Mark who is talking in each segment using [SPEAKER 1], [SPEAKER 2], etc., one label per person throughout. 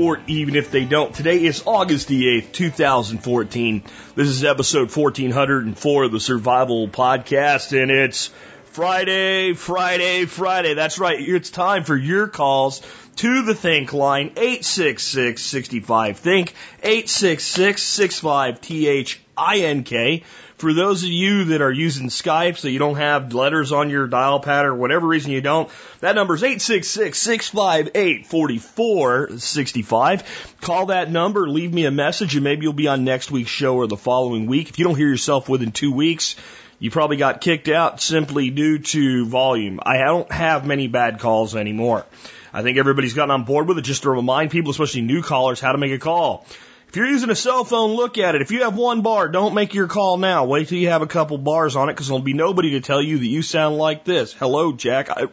[SPEAKER 1] or even if they don't. Today is August the 8th, 2014. This is episode 1404 of the Survival Podcast, and it's Friday, Friday, Friday. That's right. It's time for your calls to the Think line, 866 65 Think, 866 65 T H I N K. For those of you that are using Skype so you don't have letters on your dial pad or whatever reason you don't, that number is 866 658 4465. Call that number, leave me a message, and maybe you'll be on next week's show or the following week. If you don't hear yourself within two weeks, you probably got kicked out simply due to volume. I don't have many bad calls anymore. I think everybody's gotten on board with it just to remind people, especially new callers, how to make a call. If you're using a cell phone, look at it. If you have one bar, don't make your call now. Wait till you have a couple bars on it because there'll be nobody to tell you that you sound like this. Hello, Jack. I,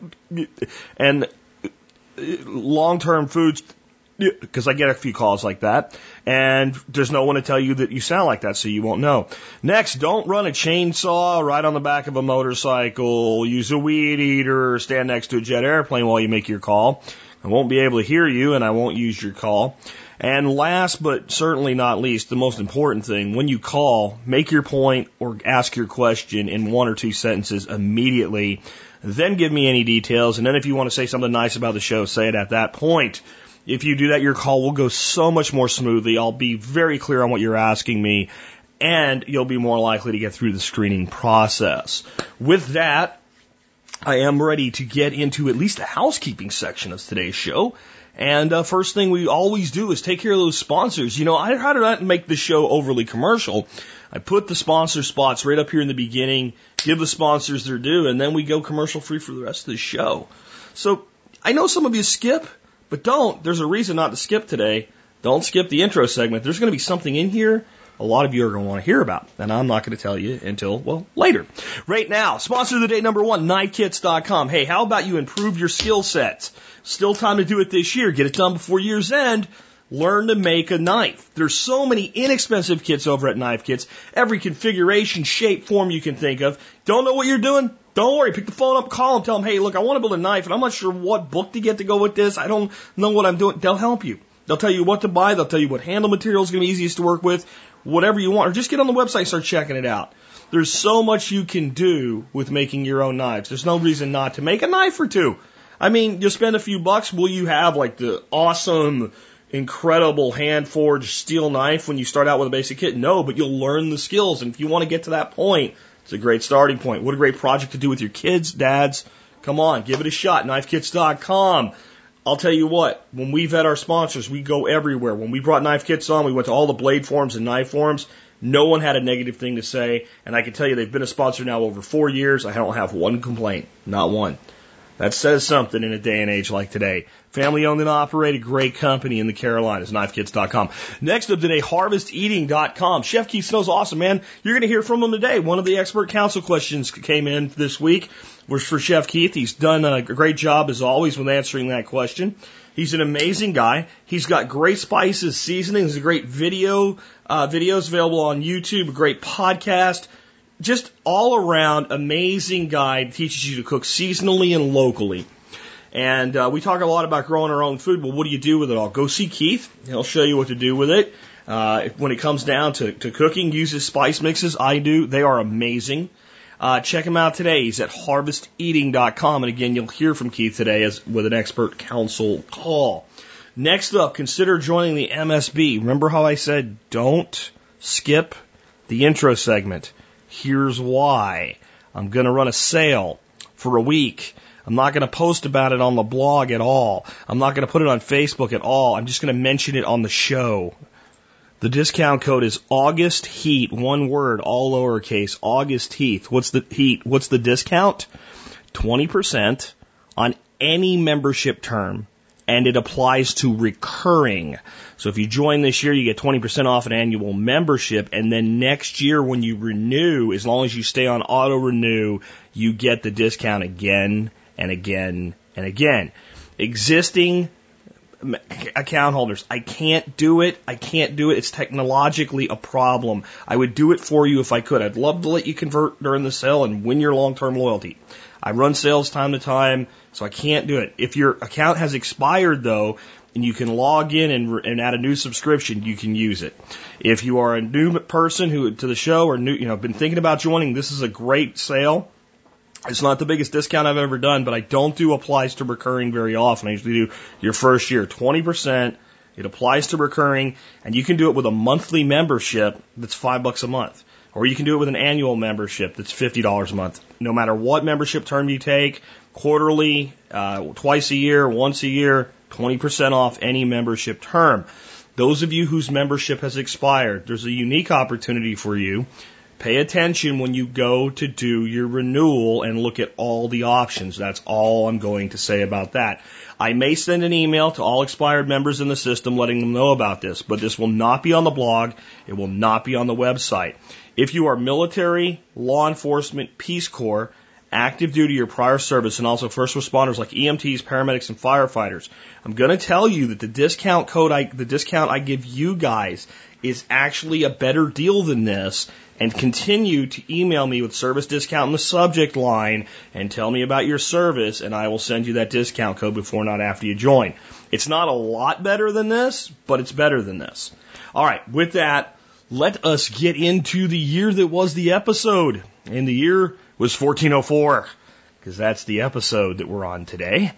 [SPEAKER 1] and uh, long term foods, because I get a few calls like that, and there's no one to tell you that you sound like that, so you won't know. Next, don't run a chainsaw right on the back of a motorcycle, use a weed eater, stand next to a jet airplane while you make your call. I won't be able to hear you, and I won't use your call. And last but certainly not least, the most important thing, when you call, make your point or ask your question in one or two sentences immediately. Then give me any details. And then if you want to say something nice about the show, say it at that point. If you do that, your call will go so much more smoothly. I'll be very clear on what you're asking me and you'll be more likely to get through the screening process. With that, I am ready to get into at least the housekeeping section of today's show. And uh, first thing we always do is take care of those sponsors. You know, I try to not make the show overly commercial. I put the sponsor spots right up here in the beginning, give the sponsors their due, and then we go commercial free for the rest of the show. So I know some of you skip, but don't. There's a reason not to skip today. Don't skip the intro segment. There's going to be something in here a lot of you are going to want to hear about. And I'm not going to tell you until, well, later. Right now, sponsor of the day number one, knifekits.com. Hey, how about you improve your skill sets? Still time to do it this year. Get it done before year's end. Learn to make a knife. There's so many inexpensive kits over at Knife Kits. Every configuration, shape, form you can think of. Don't know what you're doing? Don't worry. Pick the phone up, call them, tell them, hey, look, I want to build a knife and I'm not sure what book to get to go with this. I don't know what I'm doing. They'll help you. They'll tell you what to buy. They'll tell you what handle material is going to be easiest to work with, whatever you want, or just get on the website and start checking it out. There's so much you can do with making your own knives. There's no reason not to make a knife or two. I mean, you spend a few bucks, will you have like the awesome, incredible hand forged steel knife when you start out with a basic kit? No, but you'll learn the skills. And if you want to get to that point, it's a great starting point. What a great project to do with your kids, dads. Come on, give it a shot. Knifekits.com. I'll tell you what, when we vet our sponsors, we go everywhere. When we brought knife kits on, we went to all the blade forms and knife forms. No one had a negative thing to say, and I can tell you they've been a sponsor now over four years. I don't have one complaint, not one. That says something in a day and age like today. Family owned and operated, great company in the Carolinas, knifekits.com. Next up today, harvesteating.com. Chef Keith Snow's awesome, man. You're going to hear from him today. One of the expert council questions came in this week was for Chef Keith. He's done a great job as always with answering that question. He's an amazing guy. He's got great spices, seasonings, a great video, uh, videos available on YouTube, a great podcast just all around amazing guide teaches you to cook seasonally and locally. And uh, we talk a lot about growing our own food. Well, what do you do with it all? Go see Keith. He'll show you what to do with it. Uh, when it comes down to, to cooking, use his spice mixes. I do. They are amazing. Uh, check him out today. He's at harvesteating.com. And again, you'll hear from Keith today as with an expert council call. Next up, consider joining the MSB. Remember how I said don't skip the intro segment. Here's why. I'm going to run a sale for a week. I'm not going to post about it on the blog at all. I'm not going to put it on Facebook at all. I'm just going to mention it on the show. The discount code is August Heat, one word, all lowercase, August Heat. What's the heat? What's the discount? 20% on any membership term and it applies to recurring. So if you join this year, you get 20% off an annual membership. And then next year, when you renew, as long as you stay on auto renew, you get the discount again and again and again. Existing account holders. I can't do it. I can't do it. It's technologically a problem. I would do it for you if I could. I'd love to let you convert during the sale and win your long-term loyalty. I run sales time to time, so I can't do it. If your account has expired though, and you can log in and, and add a new subscription, you can use it. If you are a new person who to the show or new, you know, been thinking about joining, this is a great sale. It's not the biggest discount I've ever done, but I don't do applies to recurring very often. I usually do your first year, 20%. It applies to recurring and you can do it with a monthly membership that's five bucks a month. Or you can do it with an annual membership that's $50 a month. No matter what membership term you take, quarterly, uh, twice a year, once a year, 20% off any membership term. Those of you whose membership has expired, there's a unique opportunity for you Pay attention when you go to do your renewal and look at all the options. That's all I'm going to say about that. I may send an email to all expired members in the system letting them know about this, but this will not be on the blog. It will not be on the website. If you are military, law enforcement, Peace Corps, active duty or prior service, and also first responders like EMTs, paramedics, and firefighters, I'm going to tell you that the discount code I, the discount I give you guys is actually a better deal than this and continue to email me with service discount in the subject line and tell me about your service and I will send you that discount code before not after you join. It's not a lot better than this, but it's better than this. All right, with that, let us get into the year that was the episode. And the year was 1404 because that's the episode that we're on today.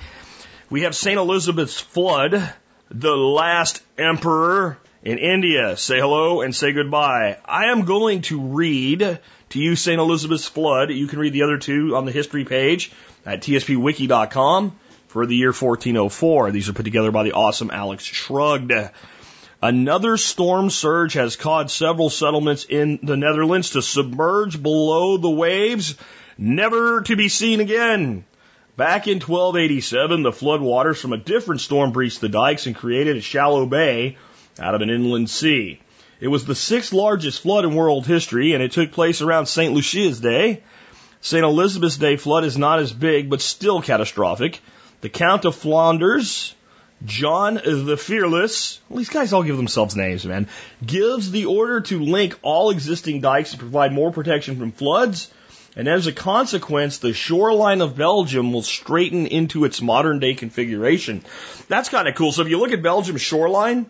[SPEAKER 1] We have St. Elizabeth's flood, the last emperor in India, say hello and say goodbye. I am going to read to you St. Elizabeth's Flood. You can read the other two on the history page at tspwiki.com for the year 1404. These are put together by the awesome Alex Shrugged. Another storm surge has caused several settlements in the Netherlands to submerge below the waves, never to be seen again. Back in 1287, the flood waters from a different storm breached the dikes and created a shallow bay out of an inland sea. It was the sixth largest flood in world history, and it took place around St. Lucia's Day. St. Elizabeth's Day flood is not as big, but still catastrophic. The Count of Flanders, John the Fearless, well, these guys all give themselves names, man, gives the order to link all existing dikes to provide more protection from floods. And as a consequence, the shoreline of Belgium will straighten into its modern day configuration. That's kind of cool. So if you look at Belgium's shoreline,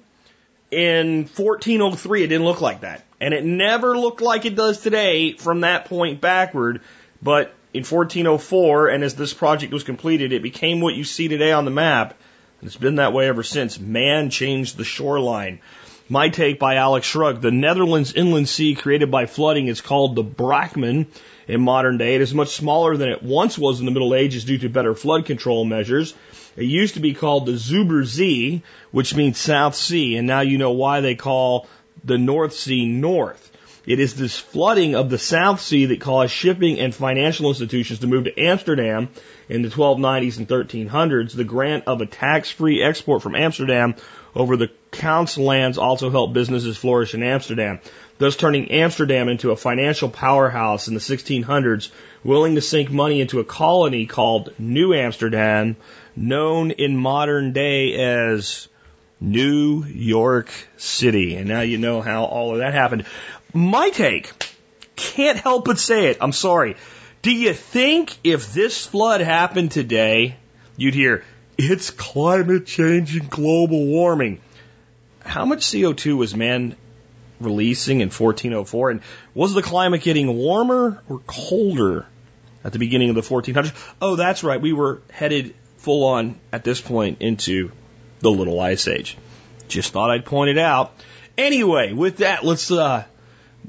[SPEAKER 1] in 1403, it didn't look like that. And it never looked like it does today from that point backward. But in 1404, and as this project was completed, it became what you see today on the map. And it's been that way ever since. Man changed the shoreline. My take by Alex Shrug. The Netherlands inland sea created by flooding is called the Braakman in modern day. It is much smaller than it once was in the Middle Ages due to better flood control measures. It used to be called the Zuiderzee, which means South Sea, and now you know why they call the North Sea North. It is this flooding of the South Sea that caused shipping and financial institutions to move to Amsterdam in the 1290s and 1300s. The grant of a tax-free export from Amsterdam over the Count's lands also helped businesses flourish in Amsterdam, thus turning Amsterdam into a financial powerhouse in the 1600s, willing to sink money into a colony called New Amsterdam known in modern day as New York City. And now you know how all of that happened. My take, can't help but say it. I'm sorry. Do you think if this flood happened today, you'd hear, it's climate change and global warming? How much CO2 was man releasing in 1404? And was the climate getting warmer or colder at the beginning of the 1400s? Oh, that's right. We were headed full on at this point into the little ice age. Just thought I'd point it out. Anyway, with that, let's uh,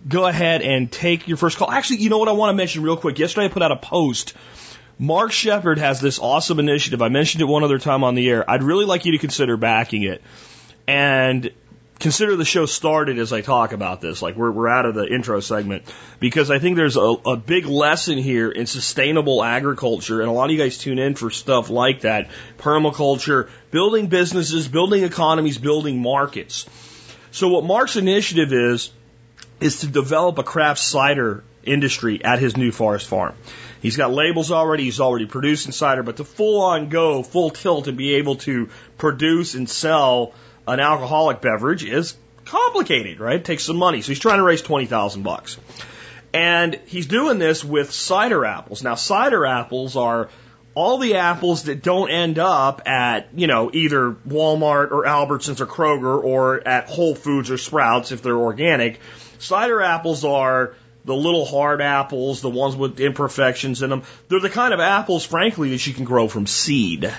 [SPEAKER 1] go ahead and take your first call. Actually, you know what I want to mention real quick. Yesterday I put out a post. Mark Shepard has this awesome initiative. I mentioned it one other time on the air. I'd really like you to consider backing it. And consider the show started as I talk about this. Like we're, we're out of the intro segment because I think there's a, a big lesson here in sustainable agriculture. And a lot of you guys tune in for stuff like that. Permaculture, building businesses, building economies, building markets. So what Mark's initiative is, is to develop a craft cider industry at his new forest farm. He's got labels already. He's already producing cider, but to full on go, full tilt and be able to produce and sell an alcoholic beverage is complicated, right? It takes some money. So he's trying to raise 20,000 bucks. And he's doing this with cider apples. Now, cider apples are all the apples that don't end up at, you know, either Walmart or Albertsons or Kroger or at Whole Foods or Sprouts if they're organic. Cider apples are the little hard apples, the ones with imperfections in them. They're the kind of apples, frankly, that you can grow from seed.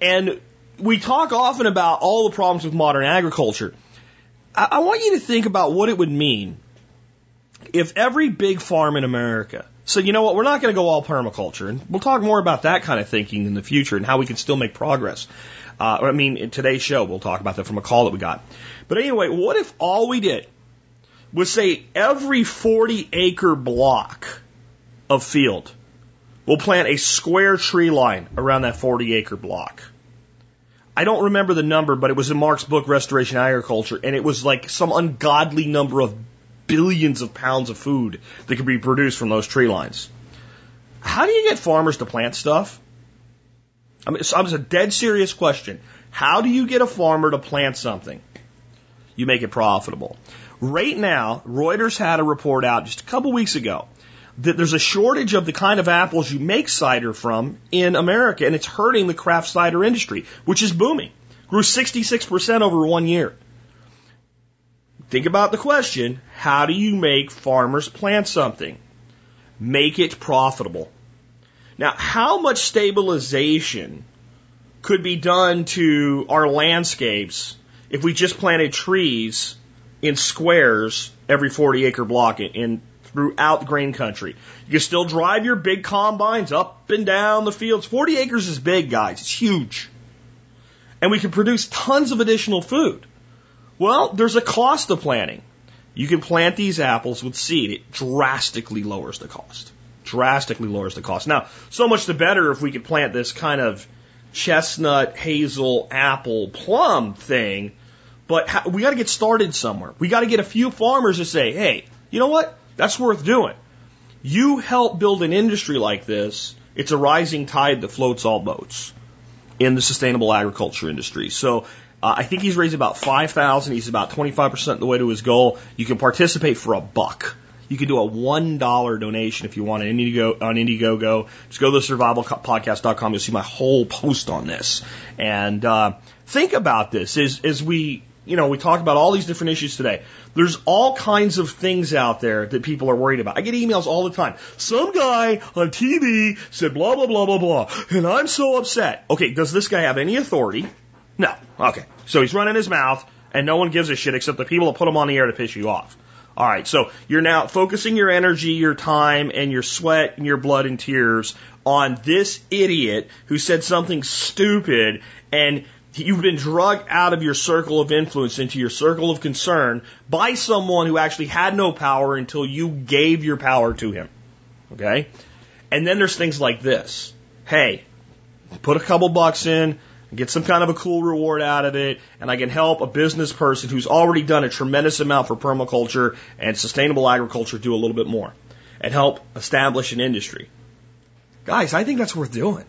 [SPEAKER 1] And we talk often about all the problems with modern agriculture. I, I want you to think about what it would mean if every big farm in America said, you know what, we're not going to go all permaculture. And we'll talk more about that kind of thinking in the future and how we can still make progress. Uh, I mean, in today's show, we'll talk about that from a call that we got. But anyway, what if all we did was say every 40 acre block of field, we'll plant a square tree line around that 40 acre block? I don't remember the number, but it was in Mark's book, Restoration Agriculture, and it was like some ungodly number of billions of pounds of food that could be produced from those tree lines. How do you get farmers to plant stuff? I mean, it's, it's a dead serious question. How do you get a farmer to plant something? You make it profitable. Right now, Reuters had a report out just a couple weeks ago that there's a shortage of the kind of apples you make cider from in America, and it's hurting the craft cider industry, which is booming. Grew 66% over one year. Think about the question how do you make farmers plant something? Make it profitable. Now, how much stabilization could be done to our landscapes if we just planted trees in squares every 40 acre block in throughout the grain country. You can still drive your big combines up and down the fields. 40 acres is big, guys. It's huge. And we can produce tons of additional food. Well, there's a cost to planting. You can plant these apples with seed. It drastically lowers the cost. Drastically lowers the cost. Now, so much the better if we could plant this kind of chestnut, hazel, apple, plum thing. But we got to get started somewhere. We got to get a few farmers to say, hey, you know what? That's worth doing. You help build an industry like this, it's a rising tide that floats all boats in the sustainable agriculture industry. So uh, I think he's raised about 5000 He's about 25% of the way to his goal. You can participate for a buck. You can do a $1 donation if you want on Indiegogo, on Indiegogo. Just go to survivalpodcast.com. You'll see my whole post on this. And uh, think about this as, as we you know, we talk about all these different issues today. There's all kinds of things out there that people are worried about. I get emails all the time. Some guy on TV said blah, blah, blah, blah, blah, and I'm so upset. Okay, does this guy have any authority? No. Okay. So he's running his mouth, and no one gives a shit except the people that put him on the air to piss you off. All right, so you're now focusing your energy, your time, and your sweat and your blood and tears on this idiot who said something stupid and You've been drugged out of your circle of influence into your circle of concern by someone who actually had no power until you gave your power to him. Okay? And then there's things like this. Hey, put a couple bucks in, get some kind of a cool reward out of it, and I can help a business person who's already done a tremendous amount for permaculture and sustainable agriculture do a little bit more and help establish an industry. Guys, I think that's worth doing.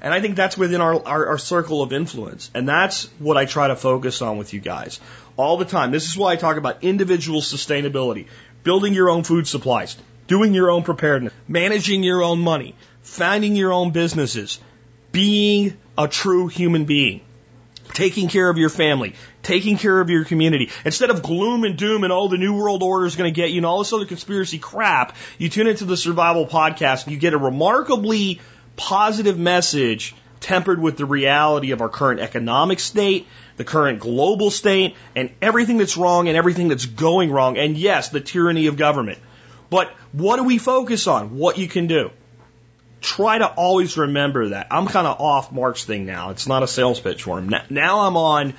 [SPEAKER 1] And I think that's within our, our, our, circle of influence. And that's what I try to focus on with you guys all the time. This is why I talk about individual sustainability, building your own food supplies, doing your own preparedness, managing your own money, finding your own businesses, being a true human being, taking care of your family, taking care of your community. Instead of gloom and doom and oh, the New World Order is going to get you and all this other conspiracy crap, you tune into the Survival Podcast and you get a remarkably positive message tempered with the reality of our current economic state, the current global state, and everything that's wrong and everything that's going wrong. And yes, the tyranny of government. But what do we focus on? What you can do. Try to always remember that. I'm kind of off Mark's thing now. It's not a sales pitch for him. Now I'm on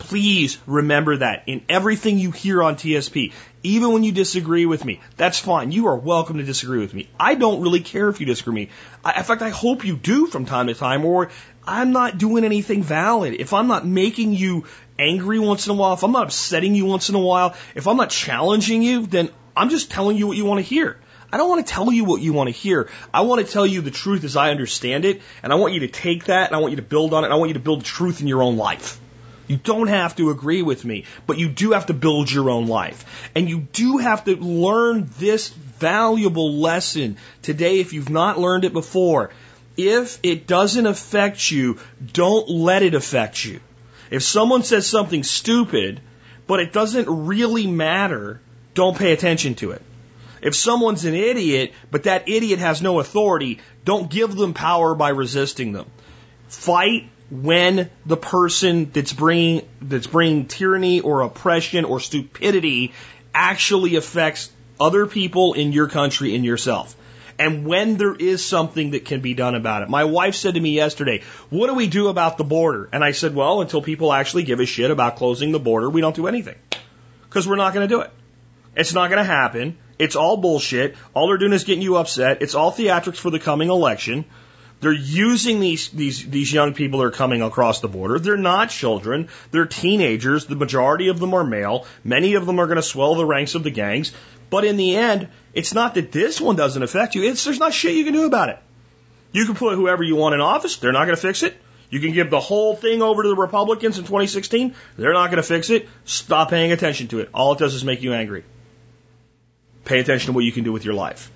[SPEAKER 1] Please remember that in everything you hear on TSP, even when you disagree with me, that's fine. You are welcome to disagree with me. I don't really care if you disagree with me. I, in fact, I hope you do from time to time, or I'm not doing anything valid. If I'm not making you angry once in a while, if I'm not upsetting you once in a while, if I'm not challenging you, then I'm just telling you what you want to hear. I don't want to tell you what you want to hear. I want to tell you the truth as I understand it, and I want you to take that and I want you to build on it, and I want you to build truth in your own life. You don't have to agree with me, but you do have to build your own life. And you do have to learn this valuable lesson today if you've not learned it before. If it doesn't affect you, don't let it affect you. If someone says something stupid, but it doesn't really matter, don't pay attention to it. If someone's an idiot, but that idiot has no authority, don't give them power by resisting them. Fight when the person that's bringing that's bringing tyranny or oppression or stupidity actually affects other people in your country and yourself. And when there is something that can be done about it. My wife said to me yesterday, What do we do about the border? And I said, Well, until people actually give a shit about closing the border, we don't do anything. Because we're not going to do it. It's not going to happen. It's all bullshit. All they're doing is getting you upset. It's all theatrics for the coming election. They're using these, these, these young people that are coming across the border. They're not children. They're teenagers. The majority of them are male. Many of them are going to swell the ranks of the gangs. But in the end, it's not that this one doesn't affect you. It's, there's not shit you can do about it. You can put whoever you want in office. They're not going to fix it. You can give the whole thing over to the Republicans in 2016. They're not going to fix it. Stop paying attention to it. All it does is make you angry. Pay attention to what you can do with your life.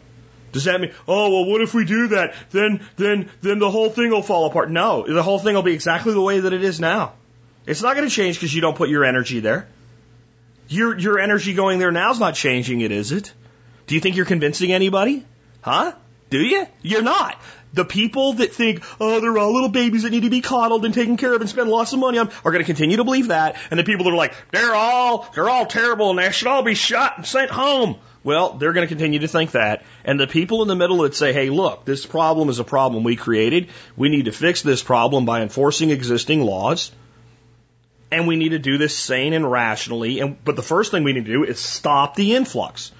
[SPEAKER 1] Does that mean, oh, well, what if we do that? Then, then, then the whole thing will fall apart. No, the whole thing will be exactly the way that it is now. It's not going to change because you don't put your energy there. Your, your energy going there now is not changing it, is it? Do you think you're convincing anybody? Huh? Do you? You're not. The people that think, oh, they're all little babies that need to be coddled and taken care of and spend lots of money on are going to continue to believe that. And the people that are like, they're all, they're all terrible and they should all be shot and sent home. Well, they're going to continue to think that. And the people in the middle that say, hey, look, this problem is a problem we created. We need to fix this problem by enforcing existing laws. And we need to do this sane and rationally. And, but the first thing we need to do is stop the influx.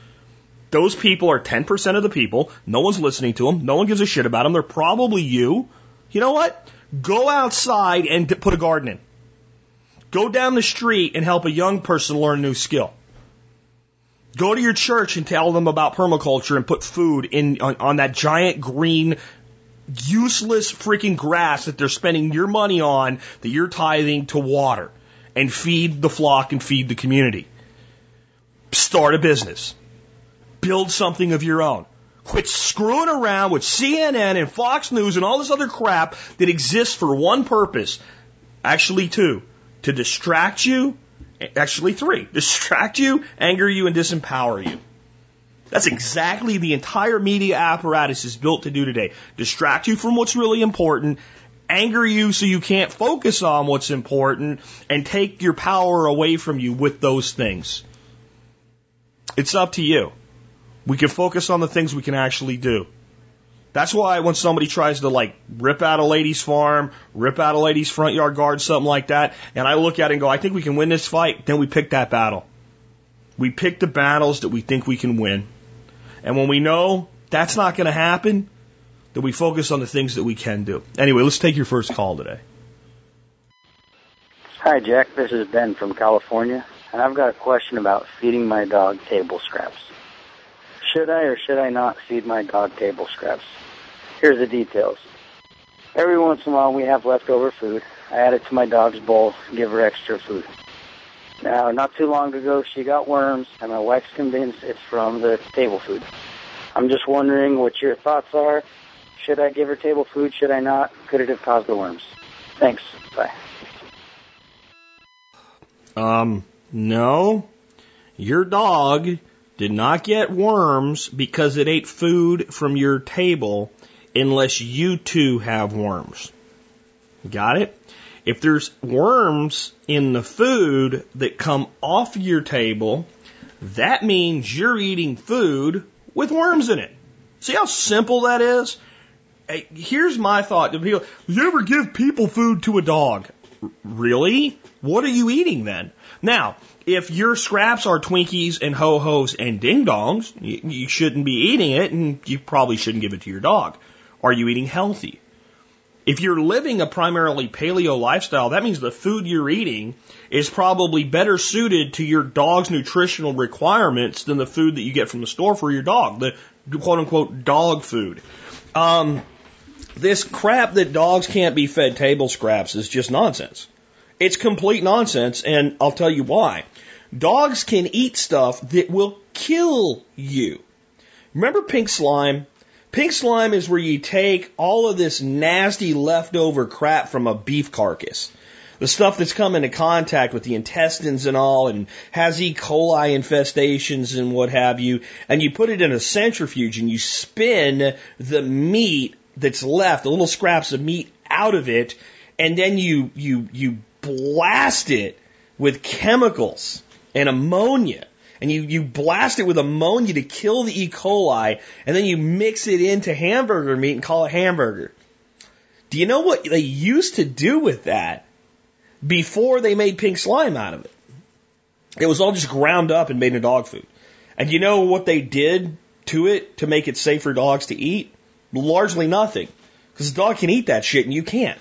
[SPEAKER 1] Those people are 10% of the people. No one's listening to them. No one gives a shit about them. They're probably you. You know what? Go outside and put a garden in. Go down the street and help a young person learn a new skill. Go to your church and tell them about permaculture and put food in on, on that giant green useless freaking grass that they're spending your money on that you're tithing to water and feed the flock and feed the community. Start a business. Build something of your own. Quit screwing around with CNN and Fox News and all this other crap that exists for one purpose. Actually, two. To distract you Actually, three. Distract you, anger you, and disempower you. That's exactly the entire media apparatus is built to do today. Distract you from what's really important, anger you so you can't focus on what's important, and take your power away from you with those things. It's up to you. We can focus on the things we can actually do. That's why when somebody tries to like rip out a lady's farm, rip out a lady's front yard guard, something like that, and I look at it and go, I think we can win this fight, then we pick that battle. We pick the battles that we think we can win. And when we know that's not going to happen, then we focus on the things that we can do. Anyway, let's take your first call today.
[SPEAKER 2] Hi, Jack. This is Ben from California, and I've got a question about feeding my dog table scraps. Should I or should I not feed my dog table scraps? Here's the details. Every once in a while we have leftover food. I add it to my dog's bowl, give her extra food. Now, not too long ago, she got worms, and my wife's convinced it's from the table food. I'm just wondering what your thoughts are. Should I give her table food? Should I not? Could it have caused the worms? Thanks. Bye.
[SPEAKER 1] Um, no. Your dog did not get worms because it ate food from your table unless you too have worms. Got it? If there's worms in the food that come off your table, that means you're eating food with worms in it. See how simple that is? Hey, here's my thought to people. You ever give people food to a dog? Really? What are you eating then? Now, if your scraps are Twinkies and Ho Ho's and Ding Dongs, you, you shouldn't be eating it and you probably shouldn't give it to your dog. Are you eating healthy? If you're living a primarily paleo lifestyle, that means the food you're eating is probably better suited to your dog's nutritional requirements than the food that you get from the store for your dog, the quote unquote dog food. Um, this crap that dogs can't be fed table scraps is just nonsense. It's complete nonsense, and I'll tell you why. Dogs can eat stuff that will kill you. Remember pink slime? Pink slime is where you take all of this nasty leftover crap from a beef carcass. The stuff that's come into contact with the intestines and all and has E. coli infestations and what have you, and you put it in a centrifuge and you spin the meat that's left, the little scraps of meat out of it, and then you, you, you blast it with chemicals and ammonia and you, you blast it with ammonia to kill the E. coli, and then you mix it into hamburger meat and call it hamburger. Do you know what they used to do with that before they made pink slime out of it? It was all just ground up and made into dog food. And you know what they did to it to make it safe for dogs to eat? Largely nothing. Because a dog can eat that shit and you can't.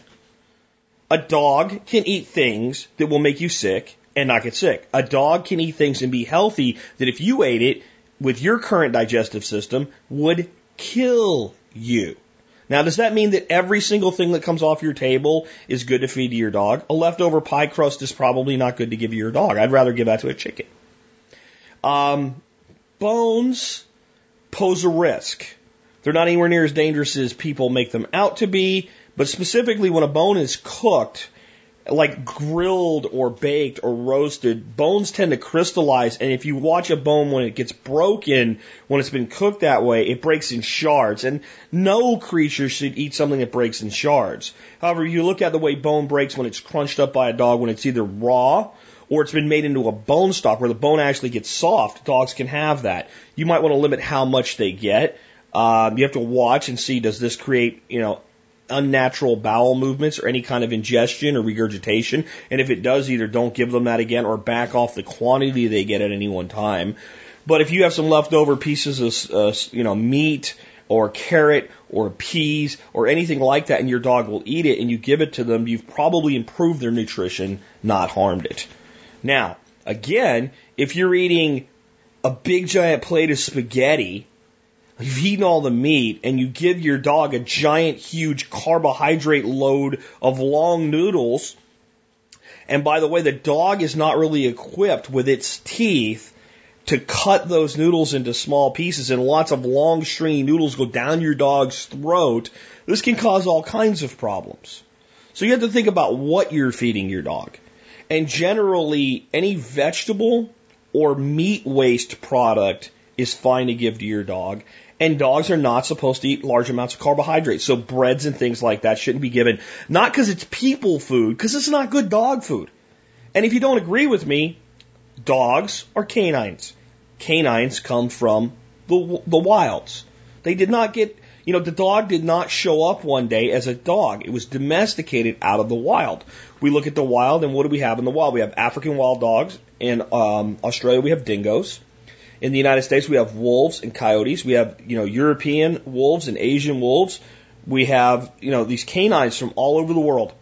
[SPEAKER 1] A dog can eat things that will make you sick and not get sick. A dog can eat things and be healthy that if you ate it with your current digestive system would kill you. Now, does that mean that every single thing that comes off your table is good to feed to your dog? A leftover pie crust is probably not good to give to your dog. I'd rather give that to a chicken. Um, bones pose a risk. They're not anywhere near as dangerous as people make them out to be, but specifically when a bone is cooked, like grilled or baked or roasted, bones tend to crystallize. And if you watch a bone when it gets broken, when it's been cooked that way, it breaks in shards. And no creature should eat something that breaks in shards. However, you look at the way bone breaks when it's crunched up by a dog, when it's either raw or it's been made into a bone stock where the bone actually gets soft. Dogs can have that. You might want to limit how much they get. Um, you have to watch and see does this create, you know, unnatural bowel movements or any kind of ingestion or regurgitation. And if it does, either don't give them that again or back off the quantity they get at any one time. But if you have some leftover pieces of, uh, you know, meat or carrot or peas or anything like that and your dog will eat it and you give it to them, you've probably improved their nutrition, not harmed it. Now, again, if you're eating a big giant plate of spaghetti You've eaten all the meat and you give your dog a giant, huge carbohydrate load of long noodles. And by the way, the dog is not really equipped with its teeth to cut those noodles into small pieces and lots of long stringy noodles go down your dog's throat. This can cause all kinds of problems. So you have to think about what you're feeding your dog. And generally, any vegetable or meat waste product is fine to give to your dog. And dogs are not supposed to eat large amounts of carbohydrates. So breads and things like that shouldn't be given. Not because it's people food, because it's not good dog food. And if you don't agree with me, dogs are canines. Canines come from the, the wilds. They did not get, you know, the dog did not show up one day as a dog. It was domesticated out of the wild. We look at the wild and what do we have in the wild? We have African wild dogs. In um, Australia, we have dingoes. In the United States, we have wolves and coyotes. We have, you know, European wolves and Asian wolves. We have, you know, these canines from all over the world.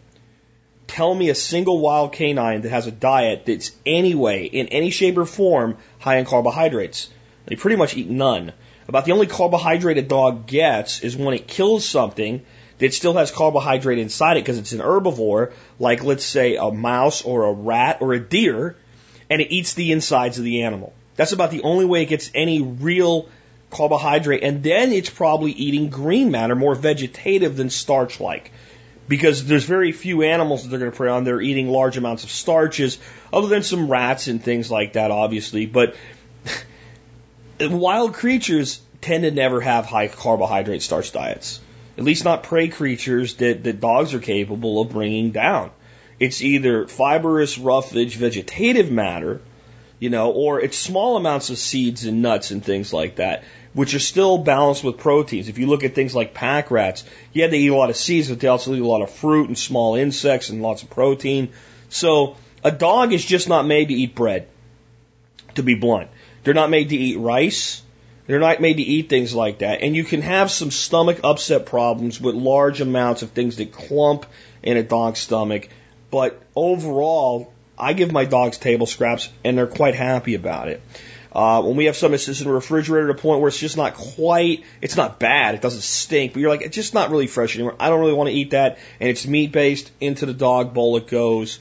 [SPEAKER 1] Tell me a single wild canine that has a diet that's anyway, in any shape or form, high in carbohydrates. They pretty much eat none. About the only carbohydrate a dog gets is when it kills something that still has carbohydrate inside it because it's an herbivore, like let's say a mouse or a rat or a deer, and it eats the insides of the animal. That's about the only way it gets any real carbohydrate. And then it's probably eating green matter, more vegetative than starch like. Because there's very few animals that they're going to prey on. They're eating large amounts of starches, other than some rats and things like that, obviously. But wild creatures tend to never have high carbohydrate starch diets. At least not prey creatures that, that dogs are capable of bringing down. It's either fibrous, roughage, vegetative matter you know, or it's small amounts of seeds and nuts and things like that, which are still balanced with proteins. If you look at things like pack rats, yeah, they eat a lot of seeds, but they also eat a lot of fruit and small insects and lots of protein. So a dog is just not made to eat bread, to be blunt. They're not made to eat rice. They're not made to eat things like that. And you can have some stomach upset problems with large amounts of things that clump in a dog's stomach. But overall, I give my dogs table scraps and they're quite happy about it. Uh, when we have some it's in the refrigerator to a point where it's just not quite, it's not bad, it doesn't stink, but you're like, it's just not really fresh anymore. I don't really want to eat that. And it's meat based, into the dog bowl it goes.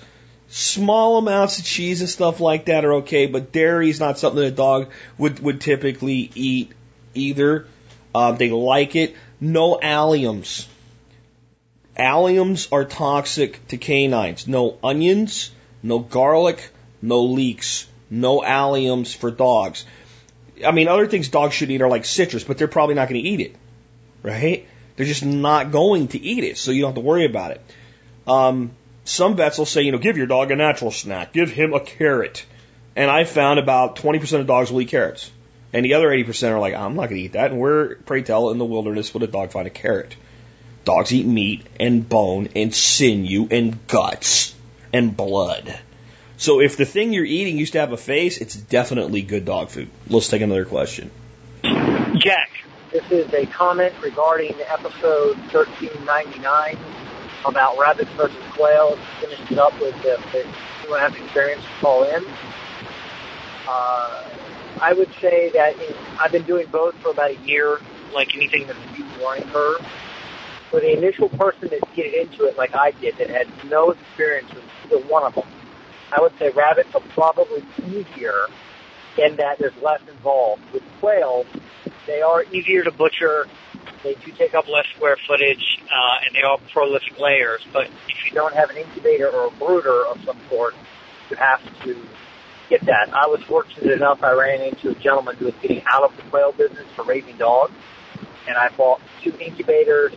[SPEAKER 1] Small amounts of cheese and stuff like that are okay, but dairy is not something that a dog would, would typically eat either. Uh, they like it. No alliums. Alliums are toxic to canines. No onions, no garlic, no leeks, no alliums for dogs. I mean, other things dogs should eat are like citrus, but they're probably not going to eat it, right? They're just not going to eat it, so you don't have to worry about it. Um, some vets will say, you know, give your dog a natural snack, give him a carrot. And I found about 20% of dogs will eat carrots. And the other 80% are like, I'm not going to eat that. And where, pray tell, in the wilderness would a dog find a carrot? Dogs eat meat and bone and sinew and guts and blood. So if the thing you're eating used to have a face, it's definitely good dog food. Let's take another question.
[SPEAKER 3] Jack, this is a comment regarding episode 1399 about rabbits versus quail. Finishing up with if anyone has experience, call in. Uh, I would say that in, I've been doing both for about a year, like anything that's a huge learning curve. For the initial person that get into it, like I did, that had no experience with either one of them, I would say rabbits are probably easier in that there's less involved. With quail, they are easier to butcher. They do take up less square footage, uh, and they are prolific layers. But if you don't have an incubator or a brooder of some sort, you have to get that. I was fortunate enough I ran into a gentleman who was getting out of the quail business for raising dogs, and I bought two incubators,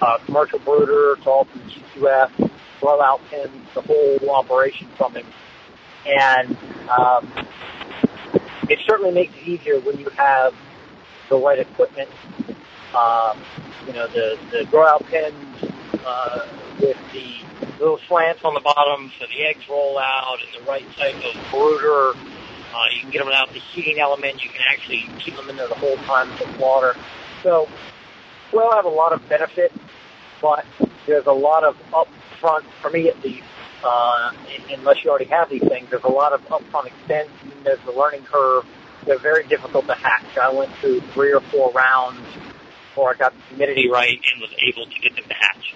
[SPEAKER 3] a commercial brooder, it's all from GQF, blowout pins, the whole operation from him. And um, it certainly makes it easier when you have the right equipment. Um, you know, the, the grow out pins uh, with the little slants on the bottom so the eggs roll out and the right type of brooder. Uh, you can get them out the heating element. You can actually keep them in there the whole time with water. So, well, have a lot of benefit, but there's a lot of upfront, for me at least, uh, unless you already have these things, there's a lot of upfront expense there's the learning curve. They're very difficult to hatch. I went through three or four rounds before I got the humidity right and was able to get them to hatch.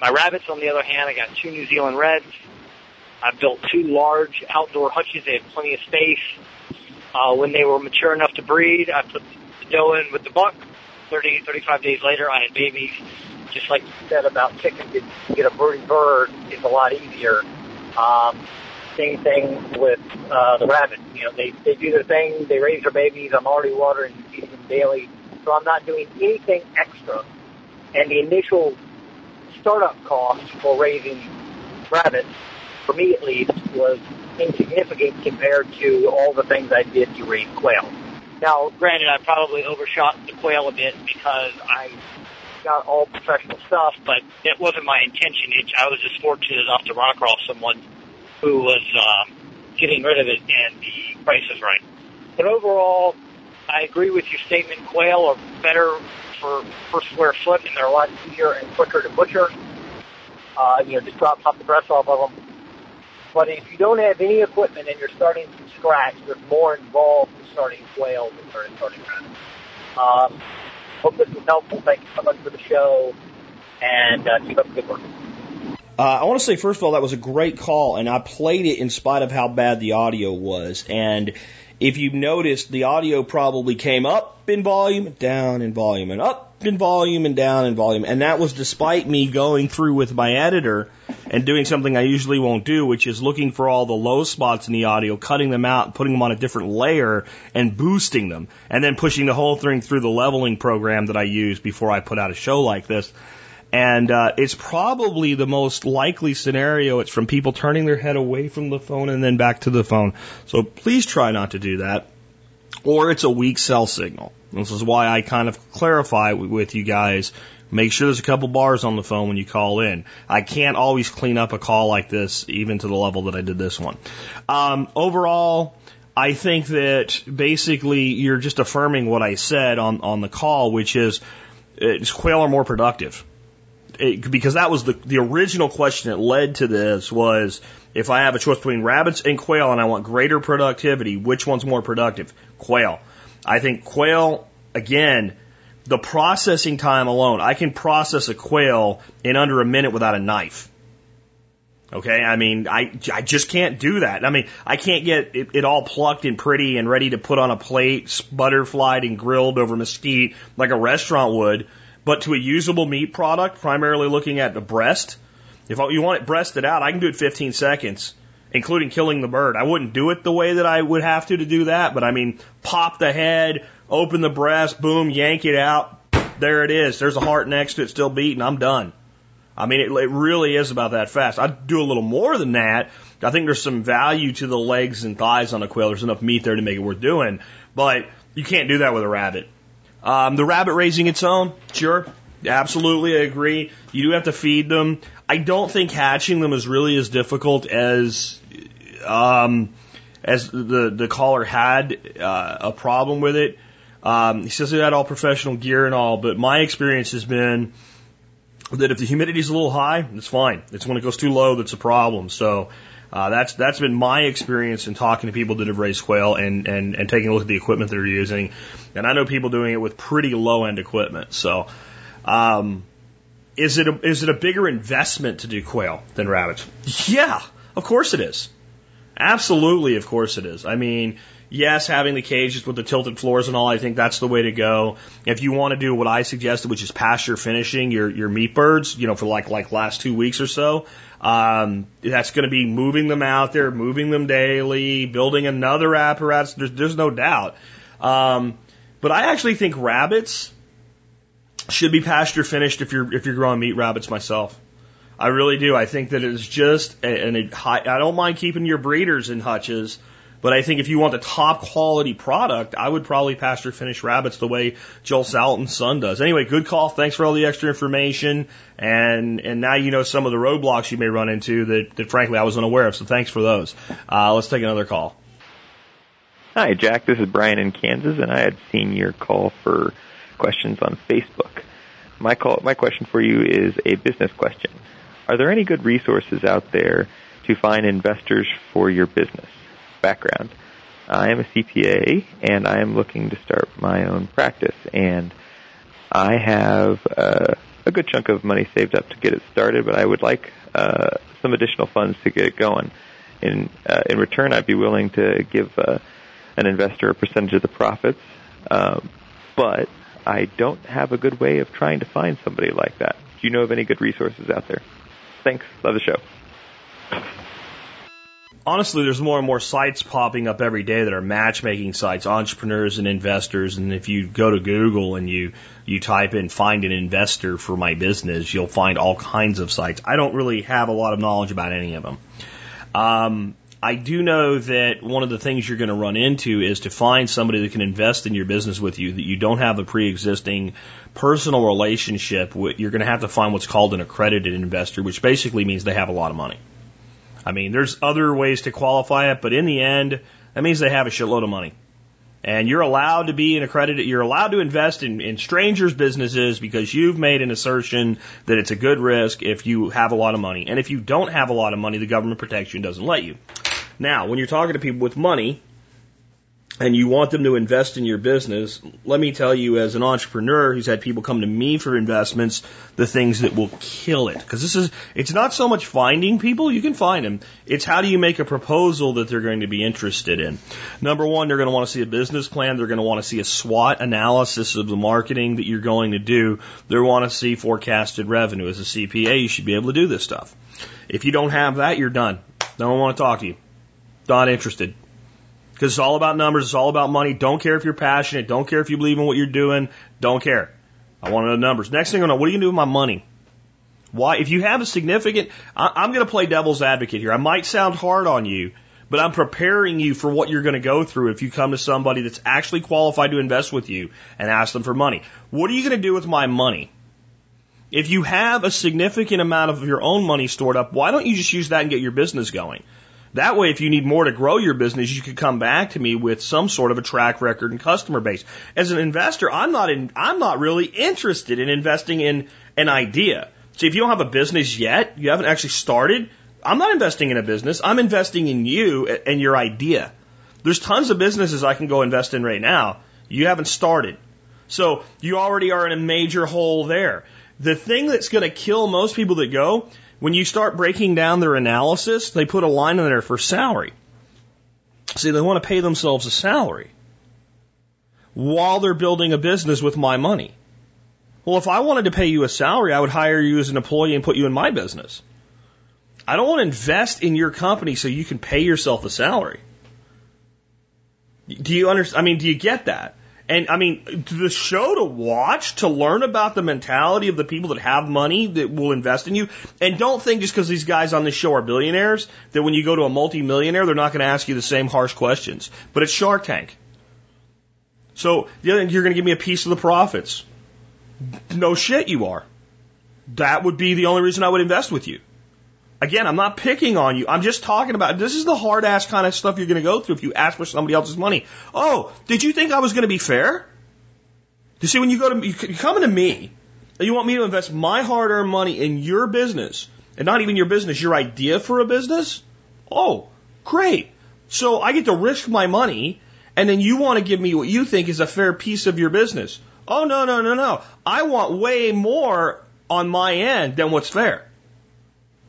[SPEAKER 3] My rabbits, on the other hand, I got two New Zealand Reds. I built two large outdoor hutches. They had plenty of space. Uh, when they were mature enough to breed, I put the doe in with the buck. 30, 35 days later, I had babies. Just like you said about chickens, to get a brooding bird is a lot easier. Um, same thing with uh, the rabbits. You know, they they do their thing. They raise their babies. I'm already watering and feeding them daily, so I'm not doing anything extra. And the initial startup cost for raising rabbits, for me at least, was insignificant compared to all the things I did to raise quail. Now, granted, I probably overshot the quail a bit because I got all professional stuff, but it wasn't my intention. It, I was just fortunate enough to run across someone who was um, getting rid of it and the price is right. But overall, I agree with your statement. Quail are better for per square foot, and they're a lot easier and quicker to butcher. Uh, you know, just drop top the breast off of them. But if you don't have any equipment and you're starting from scratch, there's more involved in starting quail than starting rabbits. Um, hope this was helpful. Thank you so much for the show, and uh, keep up the good work.
[SPEAKER 1] Uh, I want to say, first of all, that was a great call, and I played it in spite of how bad the audio was. And if you noticed, the audio probably came up in volume, down in volume, and up in volume and down in volume. And that was despite me going through with my editor and doing something I usually won't do, which is looking for all the low spots in the audio, cutting them out, putting them on a different layer, and boosting them, and then pushing the whole thing through the leveling program that I use before I put out a show like this. And uh, it's probably the most likely scenario. It's from people turning their head away from the phone and then back to the phone. So please try not to do that. Or it's a weak cell signal. This is why I kind of clarify with you guys. Make sure there's a couple bars on the phone when you call in. I can't always clean up a call like this, even to the level that I did this one. Um, overall, I think that basically you're just affirming what I said on, on the call, which is, is quail are more productive it, because that was the the original question that led to this was if I have a choice between rabbits and quail and I want greater productivity, which one's more productive? Quail. I think quail again. The processing time alone, I can process a quail in under a minute without a knife. Okay, I mean, I, I just can't do that. I mean, I can't get it, it all plucked and pretty and ready to put on a plate, butterflied and grilled over mesquite like a restaurant would but to a usable meat product, primarily looking at the breast, if you want it breasted out, I can do it 15 seconds, including killing the bird. I wouldn't do it the way that I would have to to do that, but I mean, pop the head, open the breast, boom, yank it out. There it is. There's a heart next to it still beating. I'm done. I mean, it, it really is about that fast. I'd do a little more than that. I think there's some value to the legs and thighs on a quail. There's enough meat there to make it worth doing, but you can't do that with a rabbit. Um, the rabbit raising its own, sure, absolutely, I agree. You do have to feed them. I don't think hatching them is really as difficult as um, as the the caller had uh, a problem with it. Um, he says he had all professional gear and all, but my experience has been that if the humidity is a little high, it's fine. It's when it goes too low that's a problem. So uh, that's that's been my experience in talking to people that have raised quail and, and, and taking a look at the equipment they're using. And I know people doing it with pretty low end equipment. So, um, is it a, is it a bigger investment to do quail than rabbits? Yeah, of course it is. Absolutely, of course it is. I mean, yes, having the cages with the tilted floors and all, I think that's the way to go. If you want to do what I suggested, which is pasture finishing your your meat birds, you know, for like like last two weeks or so, um, that's going to be moving them out there, moving them daily, building another apparatus. There's there's no doubt. Um, but I actually think rabbits should be pasture finished if you're if you're growing meat rabbits myself. I really do. I think that it's just and it, I don't mind keeping your breeders in hutches but I think if you want the top quality product, I would probably pasture finish rabbits the way Joel Salatin's son does. Anyway, good call. Thanks for all the extra information. And, and now you know some of the roadblocks you may run into that, that frankly I was unaware of. So thanks for those. Uh, let's take another call.
[SPEAKER 4] Hi, Jack. This is Brian in Kansas, and I had seen your call for questions on Facebook. My call, my question for you is a business question. Are there any good resources out there to find investors for your business? background. I am a CPA and I am looking to start my own practice and I have uh, a good chunk of money saved up to get it started, but I would like uh, some additional funds to get it going. In uh, in return, I'd be willing to give uh, an investor a percentage of the profits, um, but I don't have a good way of trying to find somebody like that. Do you know of any good resources out there? Thanks. Love the show
[SPEAKER 1] honestly, there's more and more sites popping up every day that are matchmaking sites, entrepreneurs and investors. And if you go to Google and you, you type in find an investor for my business, you'll find all kinds of sites. I don't really have a lot of knowledge about any of them. Um, I do know that one of the things you're going to run into is to find somebody that can invest in your business with you that you don't have a pre-existing personal relationship with. You're going to have to find what's called an accredited investor, which basically means they have a lot of money. I mean, there's other ways to qualify it, but in the end, that means they have a shitload of money. And you're allowed to be an accredited, you're allowed to invest in, in strangers' businesses because you've made an assertion that it's a good risk if you have a lot of money. And if you don't have a lot of money, the government protects you and doesn't let you. Now, when you're talking to people with money, and you want them to invest in your business, let me tell you, as an entrepreneur who's had people come to me for investments, the things that will kill it. Because this is, it's not so much finding people, you can find them. It's how do you make a proposal that they're going to be interested in. Number one, they're going to want to see a business plan. They're going to want to see a SWOT analysis of the marketing that you're going to do. They want to see forecasted revenue. As a CPA, you should be able to do this stuff. If you don't have that, you're done. No one want to talk to you. Not interested because it's all about numbers. It's all about money. Don't care if you're passionate. Don't care if you believe in what you're doing. Don't care. I want to know numbers. Next thing I know, what are you going to do with my money? Why? If you have a significant, I, I'm going to play devil's advocate here. I might sound hard on you, but I'm preparing you for what you're going to go through if you come to somebody that's actually qualified to invest with you and ask them for money. What are you going to do with my money? If you have a significant amount of your own money stored up, why don't you just use that and get your business going? That way, if you need more to grow your business, you could come back to me with some sort of a track record and customer base. As an investor, I'm not in, I'm not really interested in investing in an idea. See, if you don't have a business yet, you haven't actually started, I'm not investing in a business. I'm investing in you and your idea. There's tons of businesses I can go invest in right now. You haven't started. So you already are in a major hole there. The thing that's going to kill most people that go, when you start breaking down their analysis, they put a line in there for salary. See, they want to pay themselves a salary while they're building a business with my money. Well, if I wanted to pay you a salary, I would hire you as an employee and put you in my business. I don't want to invest in your company so you can pay yourself a salary. Do you understand? I mean, do you get that? And I mean, the show to watch to learn about the mentality of the people that have money that will invest in you. And don't think just because these guys on this show are billionaires that when you go to a multimillionaire, they're not going to ask you the same harsh questions. But it's Shark Tank. So you're going to give me a piece of the profits. No shit, you are. That would be the only reason I would invest with you. Again, I'm not picking on you. I'm just talking about this is the hard ass kind of stuff you're going to go through if you ask for somebody else's money. Oh, did you think I was going to be fair? You see, when you go to you're coming to me, and you want me to invest my hard earned money in your business, and not even your business, your idea for a business. Oh, great! So I get to risk my money, and then you want to give me what you think is a fair piece of your business. Oh no no no no! I want way more on my end than what's fair.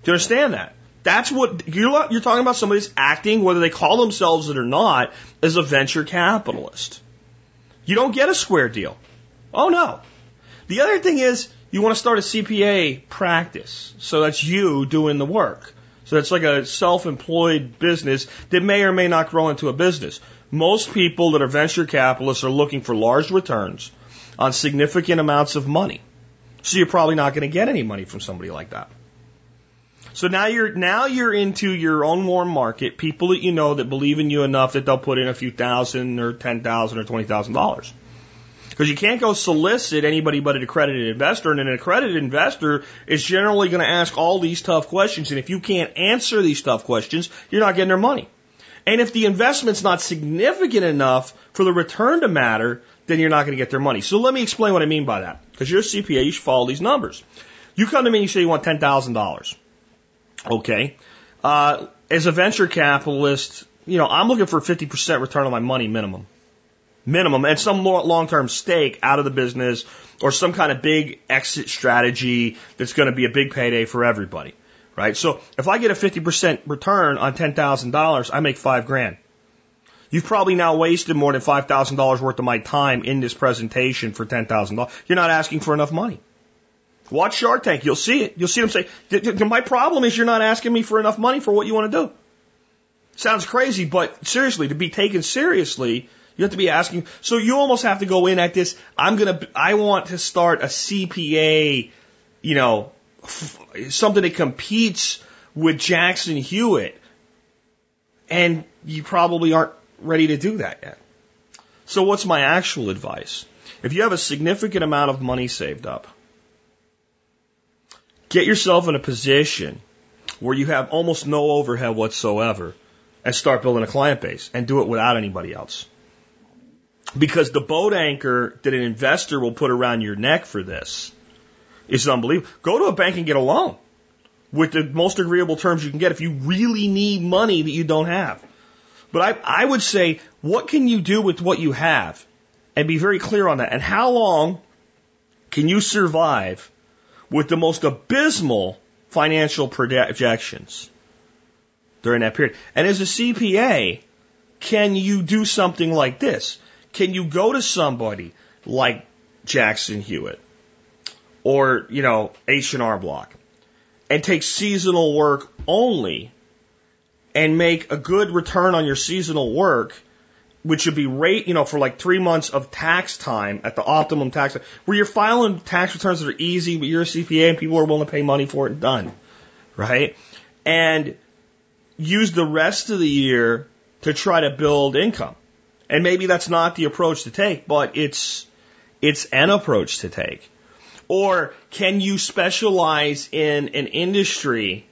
[SPEAKER 1] You understand that? That's what you're, you're talking about somebody that's acting, whether they call themselves it or not, as a venture capitalist. You don't get a square deal. Oh no. The other thing is you want to start a CPA practice. So that's you doing the work. So that's like a self-employed business that may or may not grow into a business. Most people that are venture capitalists are looking for large returns on significant amounts of money. So you're probably not going to get any money from somebody like that. So now you're now you're into your own warm market, people that you know that believe in you enough that they'll put in a few thousand or ten thousand or twenty thousand dollars. Because you can't go solicit anybody but an accredited investor, and an accredited investor is generally going to ask all these tough questions, and if you can't answer these tough questions, you're not getting their money. And if the investment's not significant enough for the return to matter, then you're not going to get their money. So let me explain what I mean by that. Because you're a CPA, you should follow these numbers. You come to me and you say you want ten thousand dollars. Okay. Uh, as a venture capitalist, you know, I'm looking for 50% return on my money minimum. Minimum. And some long term stake out of the business or some kind of big exit strategy that's going to be a big payday for everybody. Right? So if I get a 50% return on $10,000, I make five grand. You've probably now wasted more than $5,000 worth of my time in this presentation for $10,000. You're not asking for enough money. Watch Shark Tank. You'll see it. You'll see them say, my problem is you're not asking me for enough money for what you want to do. Sounds crazy, but seriously, to be taken seriously, you have to be asking. So you almost have to go in at this. I'm going to, I want to start a CPA, you know, something that competes with Jackson Hewitt. And you probably aren't ready to do that yet. So what's my actual advice? If you have a significant amount of money saved up, Get yourself in a position where you have almost no overhead whatsoever and start building a client base and do it without anybody else. Because the boat anchor that an investor will put around your neck for this is unbelievable. Go to a bank and get a loan with the most agreeable terms you can get if you really need money that you don't have. But I, I would say, what can you do with what you have? And be very clear on that. And how long can you survive with the most abysmal financial projections during that period. And as a CPA, can you do something like this? Can you go to somebody like Jackson Hewitt or, you know, H&R Block and take seasonal work only and make a good return on your seasonal work which would be rate, you know, for like three months of tax time at the optimum tax where you're filing tax returns that are easy, but you're a CPA and people are willing to pay money for it and done, right? And use the rest of the year to try to build income. And maybe that's not the approach to take, but it's, it's an approach to take. Or can you specialize in an industry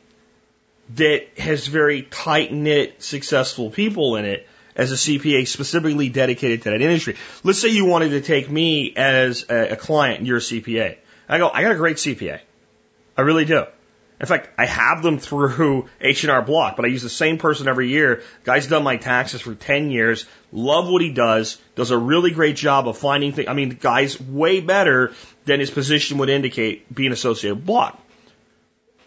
[SPEAKER 1] that has very tight knit, successful people in it as a CPA specifically dedicated to that industry? Let's say you wanted to take me as a, a client and you're a CPA. I go, I got a great CPA. I really do. In fact, I have them through H&R Block, but I use the same person every year. Guy's done my taxes for 10 years. Love what he does. Does a really great job of finding things. I mean, the guy's way better than his position would indicate being associated with Block.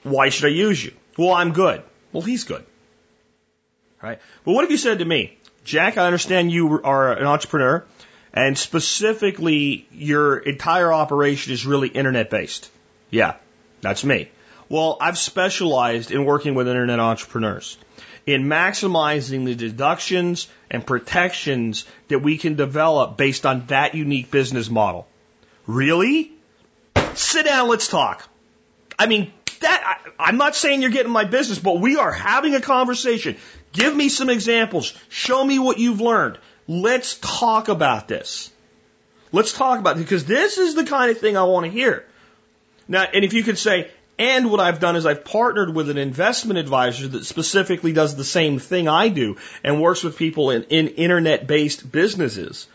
[SPEAKER 1] Why should I use you? Well, I'm good. Well, he's good. Right? But what if you said to me, Jack, I understand you are an entrepreneur and specifically your entire operation is really internet based. Yeah, that's me. Well, I've specialized in working with internet entrepreneurs, in maximizing the deductions and protections that we can develop based on that unique business model. Really? Sit down, let's talk. I mean, that, I, I'm not saying you're getting my business, but we are having a conversation. Give me some examples. Show me what you've learned. Let's talk about this. Let's talk about it because this is the kind of thing I want to hear. Now, and if you could say, and what I've done is I've partnered with an investment advisor that specifically does the same thing I do and works with people in, in internet based businesses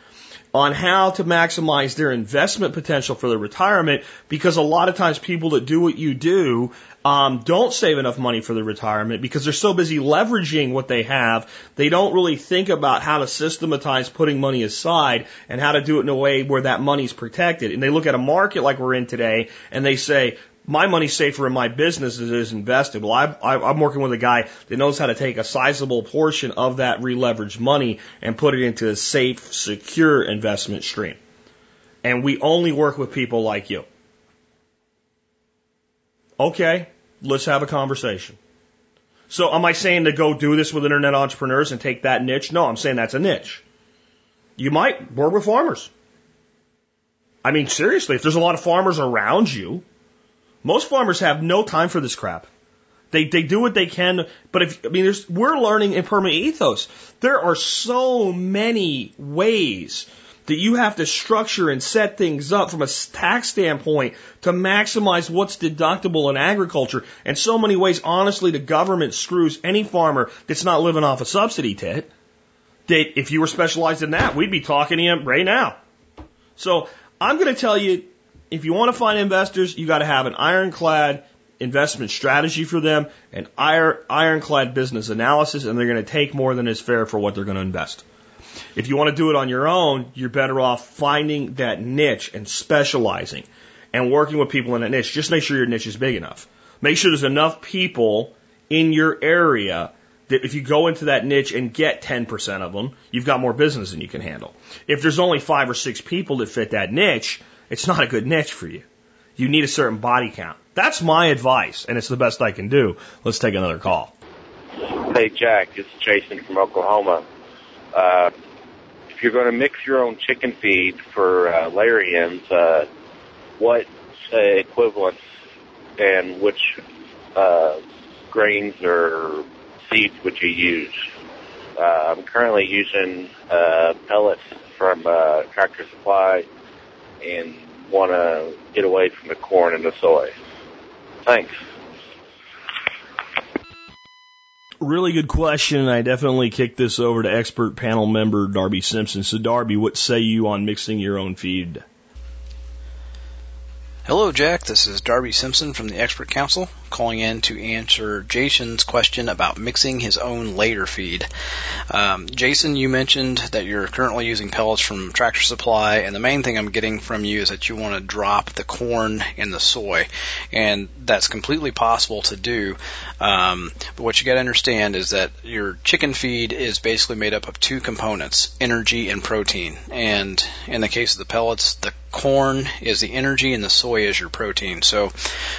[SPEAKER 1] on how to maximize their investment potential for their retirement because a lot of times people that do what you do um, don't save enough money for their retirement because they're so busy leveraging what they have. They don't really think about how to systematize putting money aside and how to do it in a way where that money's protected. And they look at a market like we're in today and they say, my money's safer in my business as it is invested. Well, I, I'm working with a guy that knows how to take a sizable portion of that releveraged money and put it into a safe, secure investment stream. And we only work with people like you. Okay, let's have a conversation. So am I saying to go do this with internet entrepreneurs and take that niche? No, I'm saying that's a niche. You might work with farmers. I mean, seriously, if there's a lot of farmers around you, most farmers have no time for this crap. They, they do what they can, but if, I mean, there's, we're learning in perma ethos. There are so many ways that you have to structure and set things up from a tax standpoint to maximize what's deductible in agriculture. And so many ways, honestly, the government screws any farmer that's not living off a subsidy tit. That if you were specialized in that, we'd be talking to him right now. So I'm going to tell you, if you want to find investors, you got to have an ironclad investment strategy for them, an iron, ironclad business analysis, and they're going to take more than is fair for what they're going to invest. If you want to do it on your own, you're better off finding that niche and specializing and working with people in that niche. Just make sure your niche is big enough. Make sure there's enough people in your area that if you go into that niche and get 10% of them, you've got more business than you can handle. If there's only five or six people that fit that niche, it's not a good niche for you. You need a certain body count. That's my advice, and it's the best I can do. Let's take another call.
[SPEAKER 5] Hey, Jack, it's Jason from Oklahoma. Uh, if you're going to mix your own chicken feed for uh, layer hens, uh, what uh, equivalents and which uh, grains or seeds would you use? Uh, I'm currently using uh, pellets from uh, Tractor Supply and want to get away from the corn and the soy. Thanks.
[SPEAKER 1] Really good question. I definitely kicked this over to expert panel member Darby Simpson. So, Darby, what say you on mixing your own feed?
[SPEAKER 6] Hello, Jack. This is Darby Simpson from the Expert Council, calling in to answer Jason's question about mixing his own layer feed. Um, Jason, you mentioned that you're currently using pellets from Tractor Supply, and the main thing I'm getting from you is that you want to drop the corn and the soy, and that's completely possible to do. Um, but what you got to understand is that your chicken feed is basically made up of two components: energy and protein. And in the case of the pellets, the corn is the energy and the soy is your protein. So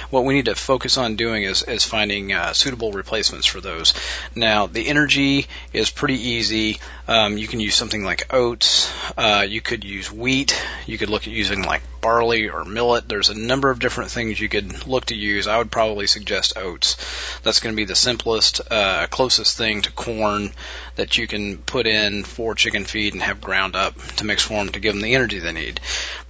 [SPEAKER 6] what we need to focus on doing is, is finding uh, suitable replacements for those. Now the energy is pretty easy. Um, you can use something like oats. Uh, you could use wheat. You could look at using like barley or millet. There's a number of different things you could look to use. I would probably suggest oats. That's going to be the simplest, uh, closest thing to corn that you can put in for chicken feed and have ground up to mix for them to give them the energy they need.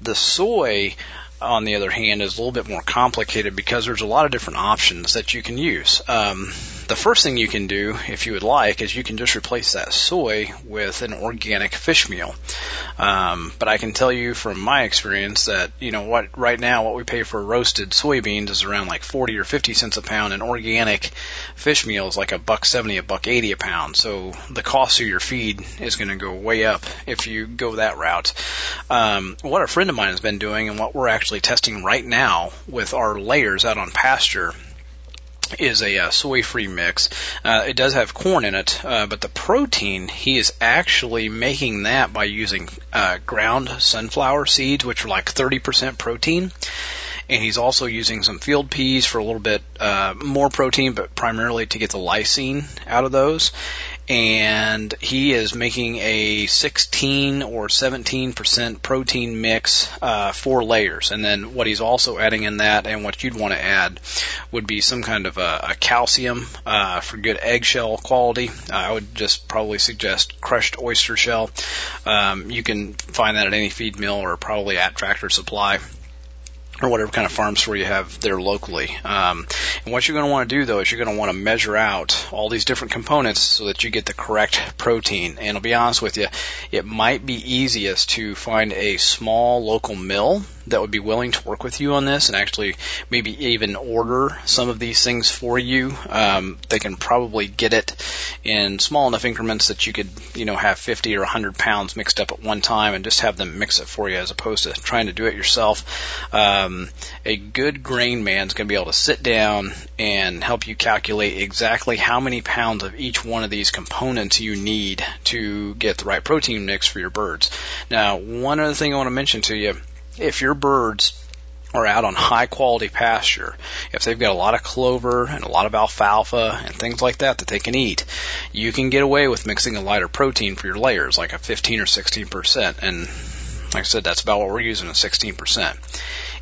[SPEAKER 6] The soy, on the other hand, is a little bit more complicated because there's a lot of different options that you can use. Um, the first thing you can do, if you would like, is you can just replace that soy with an organic fish meal. Um, but I can tell you from my experience that you know what right now what we pay for roasted soybeans is around like 40 or 50 cents a pound, and organic fish meal is like a buck 70, a buck 80 a pound. So the cost of your feed is going to go way up if you go that route. Um, what a friend of mine has been doing, and what we're actually testing right now with our layers out on pasture is a uh, soy-free mix. Uh, it does have corn in it, uh, but the protein he is actually making that by using uh, ground sunflower seeds, which are like 30% protein. And he's also using some field peas for a little bit uh, more protein, but primarily to get the lysine out of those and he is making a 16 or 17 percent protein mix uh, for layers. And then what he's also adding in that, and what you'd want to add, would be some kind of a, a calcium uh, for good eggshell quality. Uh, I would just probably suggest crushed oyster shell. Um, you can find that at any feed mill or probably at Tractor Supply or whatever kind of farm store you have there locally. Um, and what you're going to want to do though is you're going to want to measure out all these different components so that you get the correct protein. And I'll be honest with you, it might be easiest to find a small local mill that would be willing to work with you on this and actually maybe even order some of these things for you. Um, they can probably get it in small enough increments that you could, you know, have 50 or 100 pounds mixed up at one time and just have them mix it for you as opposed to trying to do it yourself. Um, a good grain man is going to be able to sit down and help you calculate exactly how many pounds of each one of these components you need to get the right protein mix for your birds. Now, one other thing I want to mention to you if your birds are out on high quality pasture, if they've got a lot of clover and a lot of alfalfa and things like that that they can eat, you can get away with mixing a lighter protein for your layers, like a 15 or 16 percent. And like I said, that's about what we're using, a 16 percent.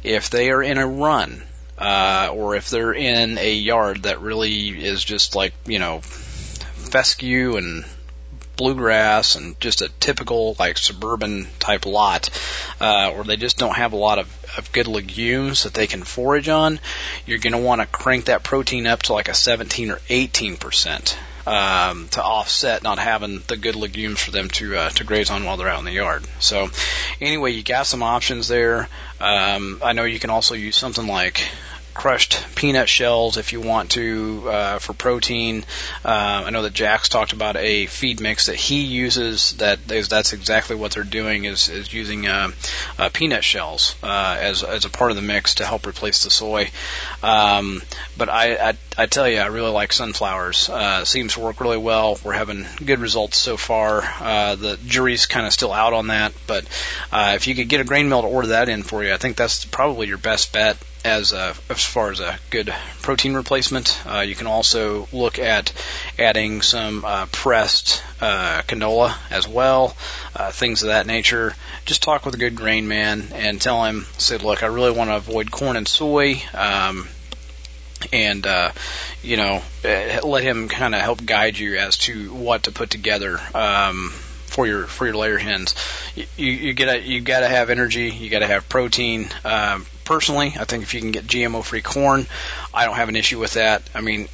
[SPEAKER 6] If they are in a run, uh, or if they're in a yard that really is just like, you know, fescue and bluegrass and just a typical like suburban type lot, uh, or they just don't have a lot of, of good legumes that they can forage on, you're going to want to crank that protein up to like a 17 or 18 percent. Um, to offset not having the good legumes for them to uh, to graze on while they're out in the yard. So, anyway, you got some options there. Um, I know you can also use something like crushed peanut shells if you want to uh, for protein. Uh, I know that Jack's talked about a feed mix that he uses. That is, that's exactly what they're doing is is using uh, uh, peanut shells uh, as as a part of the mix to help replace the soy. Um, but I, I I tell you, I really like sunflowers. Uh, seems to work really well. We're having good results so far. Uh, the jury's kind of still out on that, but uh, if you could get a grain mill to order that in for you, I think that's probably your best bet as a, as far as a good protein replacement. Uh, you can also look at adding some uh, pressed uh, canola as well, uh, things of that nature. Just talk with a good grain man and tell him, say, look, I really want to avoid corn and soy. Um, and uh, you know, eh, let him kind of help guide you as to what to put together. Um, for your for your layer hens. You you gotta you gotta have energy. You gotta have protein. Um, personally, I think if you can get GMO free corn, I don't have an issue with that. I mean,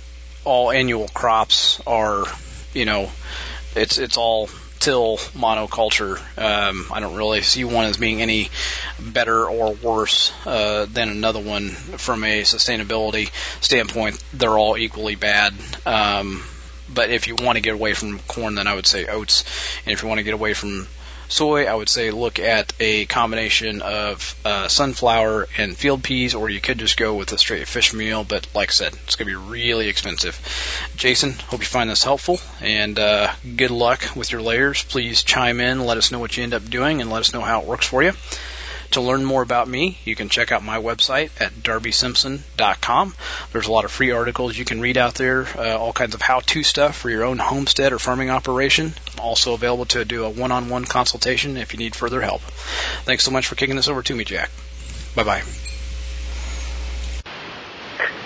[SPEAKER 6] all annual crops are, you know, it's it's all till monoculture. Um, I don't really see one as being any better or worse uh, than another one from a sustainability standpoint. They're all equally bad. Um, but if you want to get away from corn, then I would say oats. And if you want to get away from soy, I would say look at a combination of uh, sunflower and field peas, or you could just go with a straight fish meal. But like I said, it's going to be really expensive. Jason, hope you find this helpful, and uh, good luck with your layers. Please chime in, let us know what you end up doing, and let us know how it works for you. To learn more about me, you can check out my website at darbysimpson.com. There's a lot of free articles you can read out there, uh, all kinds of how-to stuff for your own homestead or farming operation. I'm also available to do a one-on-one consultation if you need further help. Thanks so much for kicking this over to me, Jack. Bye-bye.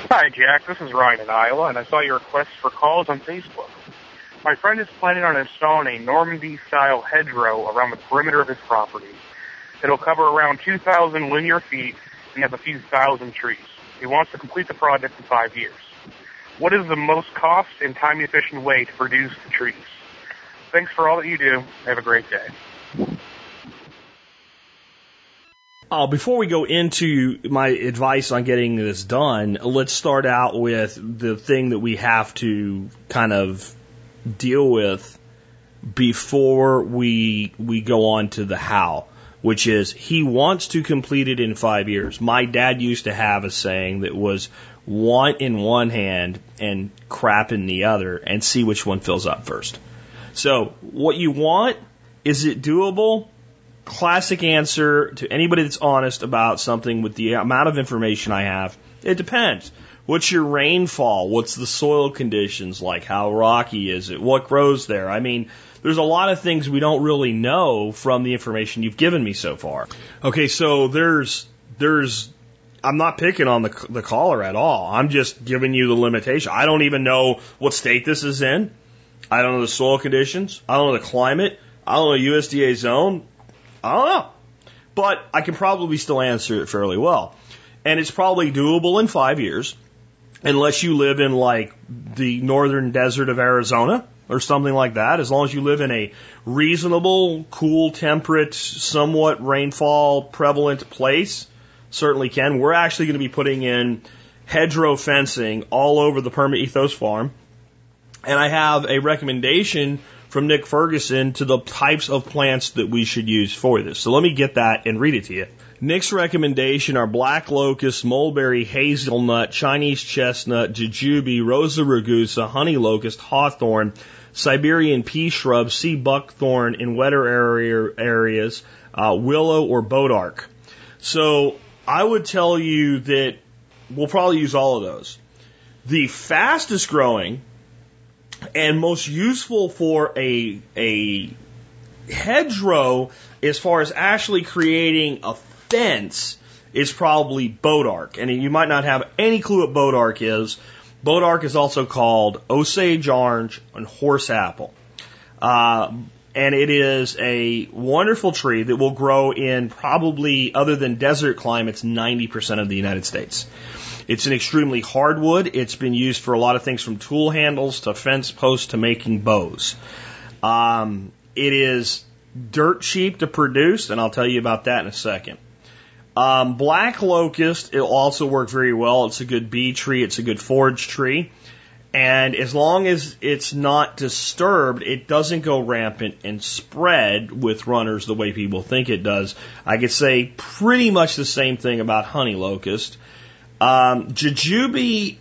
[SPEAKER 7] Hi, Jack. This is Ryan in Iowa, and I saw your request for calls on Facebook. My friend is planning on installing a Normandy-style hedgerow around the perimeter of his property. It'll cover around 2,000 linear feet and have a few thousand trees. He wants to complete the project in five years. What is the most cost and time-efficient way to produce the trees? Thanks for all that you do. Have a great day.
[SPEAKER 1] Uh, before we go into my advice on getting this done, let's start out with the thing that we have to kind of deal with before we we go on to the how, which is he wants to complete it in five years. My dad used to have a saying that was want in one hand and crap in the other, and see which one fills up first. So, what you want is it doable? Classic answer to anybody that's honest about something with the amount of information I have. It depends. What's your rainfall? What's the soil conditions like? How rocky is it? What grows there? I mean, there's a lot of things we don't really know from the information you've given me so far. Okay, so there's there's I'm not picking on the the caller at all. I'm just giving you the limitation. I don't even know what state this is in. I don't know the soil conditions. I don't know the climate. I don't know USDA zone. I don't know. But I can probably still answer it fairly well. And it's probably doable in five years, unless you live in like the northern desert of Arizona or something like that. As long as you live in a reasonable, cool, temperate, somewhat rainfall prevalent place, certainly can. We're actually going to be putting in hedgerow fencing all over the Perma Ethos farm. And I have a recommendation from Nick Ferguson to the types of plants that we should use for this. So let me get that and read it to you. Nick's recommendation are black locust, mulberry, hazelnut, Chinese chestnut, jujube, rosa rugosa, honey locust, hawthorn, Siberian pea shrub, sea buckthorn in wetter area, areas, uh, willow or bodark. So I would tell you that we'll probably use all of those. The fastest growing and most useful for a a hedgerow as far as actually creating a fence is probably bodark. And you might not have any clue what bodark is. Bodark is also called Osage orange and horse apple. Uh, and it is a wonderful tree that will grow in probably, other than desert climates, 90% of the United States. It's an extremely hard wood. It's been used for a lot of things from tool handles to fence posts to making bows. Um, it is dirt cheap to produce, and I'll tell you about that in a second. Um, black locust, it'll also work very well. It's a good bee tree. It's a good forage tree. And as long as it's not disturbed, it doesn't go rampant and spread with runners the way people think it does. I could say pretty much the same thing about honey locust. Um, jujube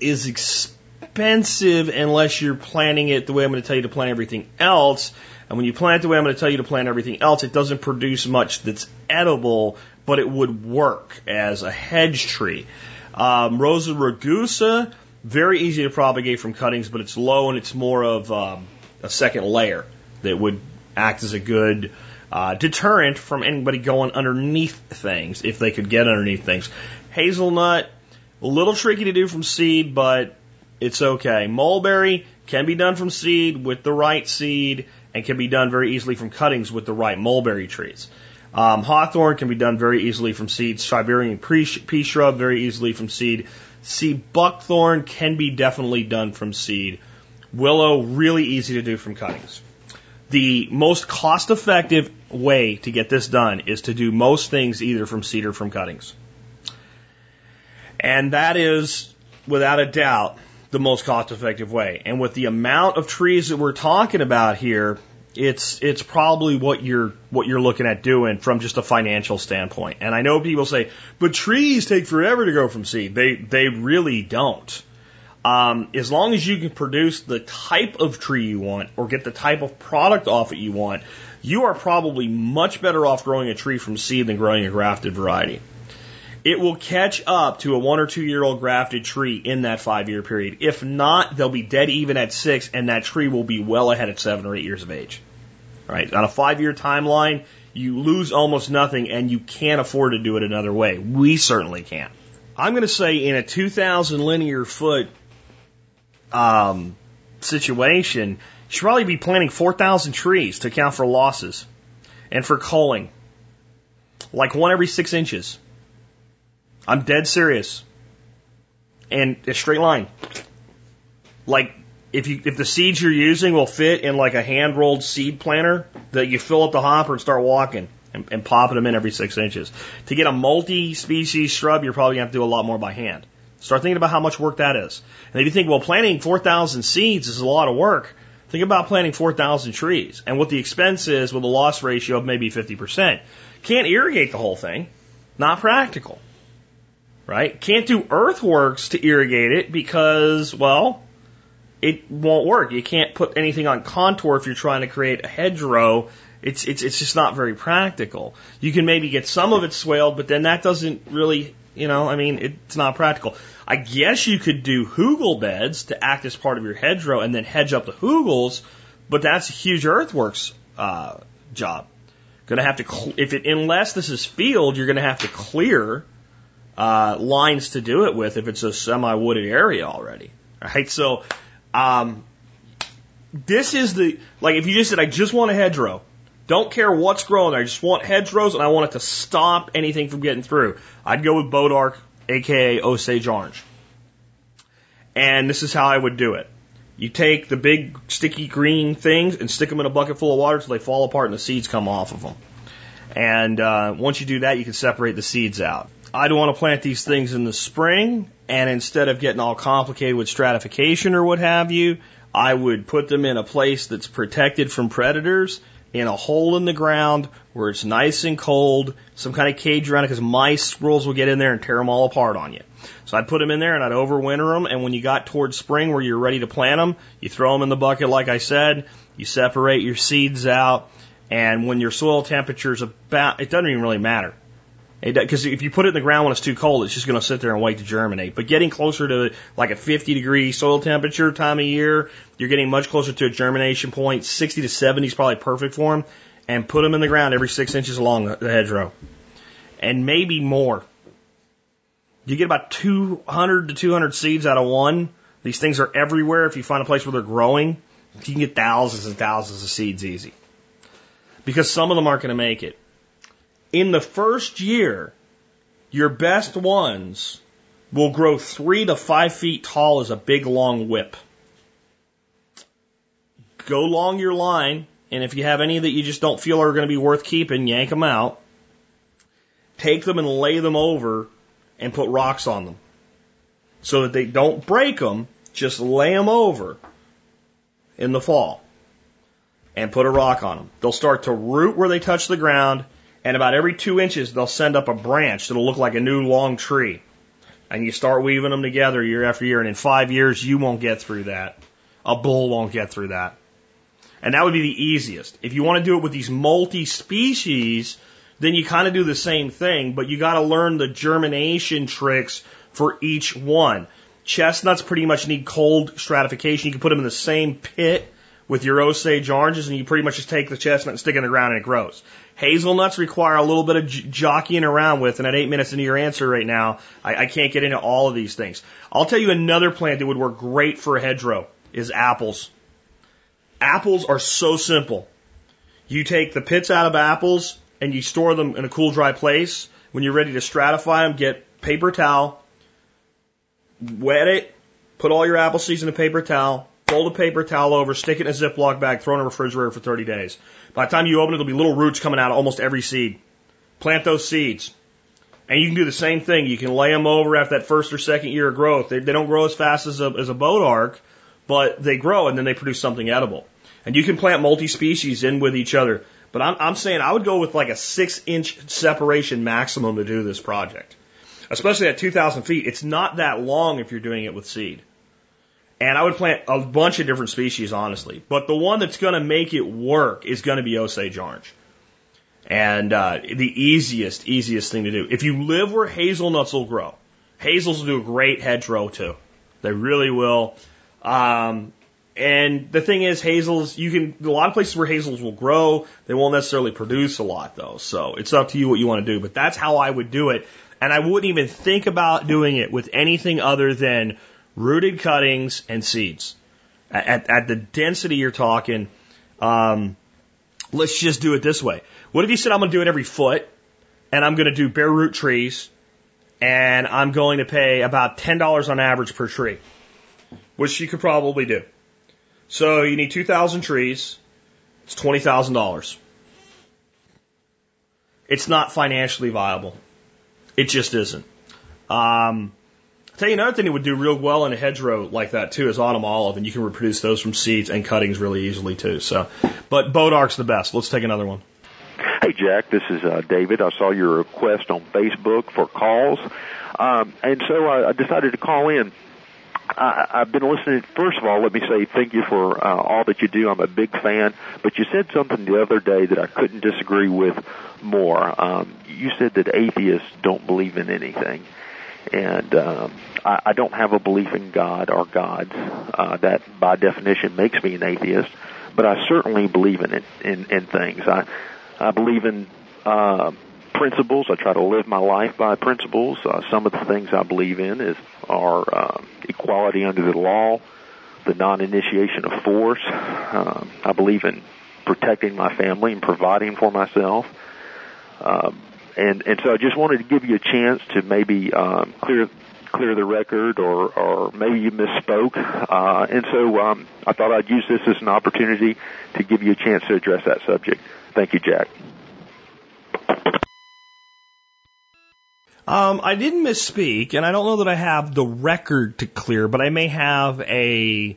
[SPEAKER 1] is expensive unless you're planting it the way I'm going to tell you to plant everything else. And when you plant the way I'm going to tell you to plant everything else, it doesn't produce much that's edible, but it would work as a hedge tree. Um, Rosa rugosa, very easy to propagate from cuttings, but it's low and it's more of um, a second layer that would act as a good uh, deterrent from anybody going underneath things if they could get underneath things. Hazelnut, a little tricky to do from seed, but it's okay. Mulberry can be done from seed with the right seed and can be done very easily from cuttings with the right mulberry trees. Um, hawthorn can be done very easily from seed. Siberian pea shrub very easily from seed. Sea buckthorn can be definitely done from seed. Willow really easy to do from cuttings. The most cost effective way to get this done is to do most things either from seed or from cuttings. And that is, without a doubt, the most cost effective way. And with the amount of trees that we're talking about here, it's it's probably what you're what you're looking at doing from just a financial standpoint. And I know people say, but trees take forever to grow from seed. They they really don't. Um, as long as you can produce the type of tree you want or get the type of product off it you want, you are probably much better off growing a tree from seed than growing a grafted variety. It will catch up to a one or two year old grafted tree in that five year period. If not, they'll be dead even at six, and that tree will be well ahead at seven or eight years of age. All right, on a five year timeline, you lose almost nothing, and you can't afford to do it another way. We certainly can't. I'm going to say in a 2,000 linear foot um, situation, you should probably be planting 4,000 trees to account for losses and for culling, like one every six inches. I'm dead serious. And a straight line. Like if you if the seeds you're using will fit in like a hand rolled seed planter, that you fill up the hopper and start walking and, and popping them in every six inches. To get a multi species shrub, you're probably gonna have to do a lot more by hand. Start thinking about how much work that is. And if you think, well, planting 4,000 seeds is a lot of work, think about planting 4,000 trees and what the expense is with a loss ratio of maybe 50%. Can't irrigate the whole thing. Not practical right? Can't do earthworks to irrigate it because, well, it won't work. You can't put anything on contour if you're trying to create a hedgerow. It's, it's, it's just not very practical. You can maybe get some of it swaled, but then that doesn't really, you know, I mean, it's not practical. I guess you could do hugel beds to act as part of your hedgerow and then hedge up the hugels, but that's a huge earthworks, uh, job. Gonna have to, if it, unless this is field, you're gonna have to clear uh, lines to do it with if it's a semi wooded area already. Right? So, um, this is the, like if you just said, I just want a hedgerow, don't care what's growing there, I just want hedgerows and I want it to stop anything from getting through. I'd go with Bodark, aka Osage Orange. And this is how I would do it. You take the big sticky green things and stick them in a bucket full of water until they fall apart and the seeds come off of them. And uh, once you do that, you can separate the seeds out. I'd want to plant these things in the spring, and instead of getting all complicated with stratification or what have you, I would put them in a place that's protected from predators, in a hole in the ground where it's nice and cold, some kind of cage around it because mice, squirrels will get in there and tear them all apart on you. So I'd put them in there and I'd overwinter them, and when you got towards spring where you're ready to plant them, you throw them in the bucket like I said, you separate your seeds out, and when your soil temperature is about, it doesn't even really matter. Because if you put it in the ground when it's too cold, it's just going to sit there and wait to germinate. But getting closer to like a 50 degree soil temperature time of year, you're getting much closer to a germination point. 60 to 70 is probably perfect for them. And put them in the ground every six inches along the hedgerow. And maybe more. You get about 200 to 200 seeds out of one. These things are everywhere. If you find a place where they're growing, you can get thousands and thousands of seeds easy. Because some of them aren't going to make it in the first year, your best ones will grow three to five feet tall as a big long whip. Go along your line, and if you have any that you just don't feel are going to be worth keeping, yank them out. Take them and lay them over and put rocks on them. So that they don't break them, just lay them over in the fall and put a rock on them. They'll start to root where they touch the ground and about every two inches they'll send up a branch that'll look like a new long tree. And you start weaving them together year after year, and in five years you won't get through that. A bull won't get through that. And that would be the easiest. If you want to do it with these multi-species, then you kind of do the same thing, but you got to learn the germination tricks for each one. Chestnuts pretty much need cold stratification. You can put them in the same pit with your Osage oranges, and you pretty much just take the chestnut and stick it in the ground and it grows. Hazelnuts require a little bit of j- jockeying around with, and at eight minutes into your answer right now, I, I can't get into all of these things. I'll tell you another plant that would work great for a hedgerow is apples. Apples are so simple. You take the pits out of apples and you store them in a cool, dry place. When you're ready to stratify them, get paper towel, wet it, put all your apple seeds in a paper towel, fold a paper towel over, stick it in a Ziploc bag, throw it in a refrigerator for 30 days. By the time you open it, there'll be little roots coming out of almost every seed. Plant those seeds. And you can do the same thing. You can lay them over after that first or second year of growth. They, they don't grow as fast as a, as a bodark, but they grow and then they produce something edible. And you can plant multi-species in with each other. But I'm, I'm saying I would go with like a six inch separation maximum to do this project. Especially at 2,000 feet. It's not that long if you're doing it with seed. And I would plant a bunch of different species, honestly. But the one that's going to make it work is going to be Osage orange. And uh, the easiest, easiest thing to do. If you live where hazelnuts will grow, hazels will do a great hedgerow too. They really will. Um, and the thing is, hazels, you can, a lot of places where hazels will grow, they won't necessarily produce a lot though. So it's up to you what you want to do. But that's how I would do it. And I wouldn't even think about doing it with anything other than rooted cuttings and seeds. At, at the density you're talking, um, let's just do it this way. What if you said I'm going to do it every foot and I'm going to do bare root trees and I'm going to pay about $10 on average per tree, which you could probably do. So you need 2,000 trees. It's $20,000. It's not financially viable. It just isn't. Um, tell you another thing that would do real well in a hedgerow like that too is autumn olive, and you can reproduce those from seeds and cuttings really easily too. So, but Bodark's the best. Let's take another one.
[SPEAKER 8] Hey, Jack, this is uh, David. I saw your request on Facebook for calls, um, and so I, I decided to call in. I, I've been listening. First of all, let me say thank you for uh, all that you do. I'm a big fan. But you said something the other day that I couldn't disagree with more. Um, you said that atheists don't believe in anything, and um, I, I don't have a belief in God or gods. Uh, that, by definition, makes me an atheist. But I certainly believe in it in, in things. I I believe in uh, principles. I try to live my life by principles. Uh, some of the things I believe in is are uh, equality under the law, the non-initiation of force. Uh, I believe in protecting my family and providing for myself. Um, and and so I just wanted to give you a chance to maybe um, clear clear the record, or or maybe you misspoke. Uh, and so um, I thought I'd use this as an opportunity to give you a chance to address that subject. Thank you, Jack.
[SPEAKER 1] Um, I didn't misspeak, and I don't know that I have the record to clear, but I may have a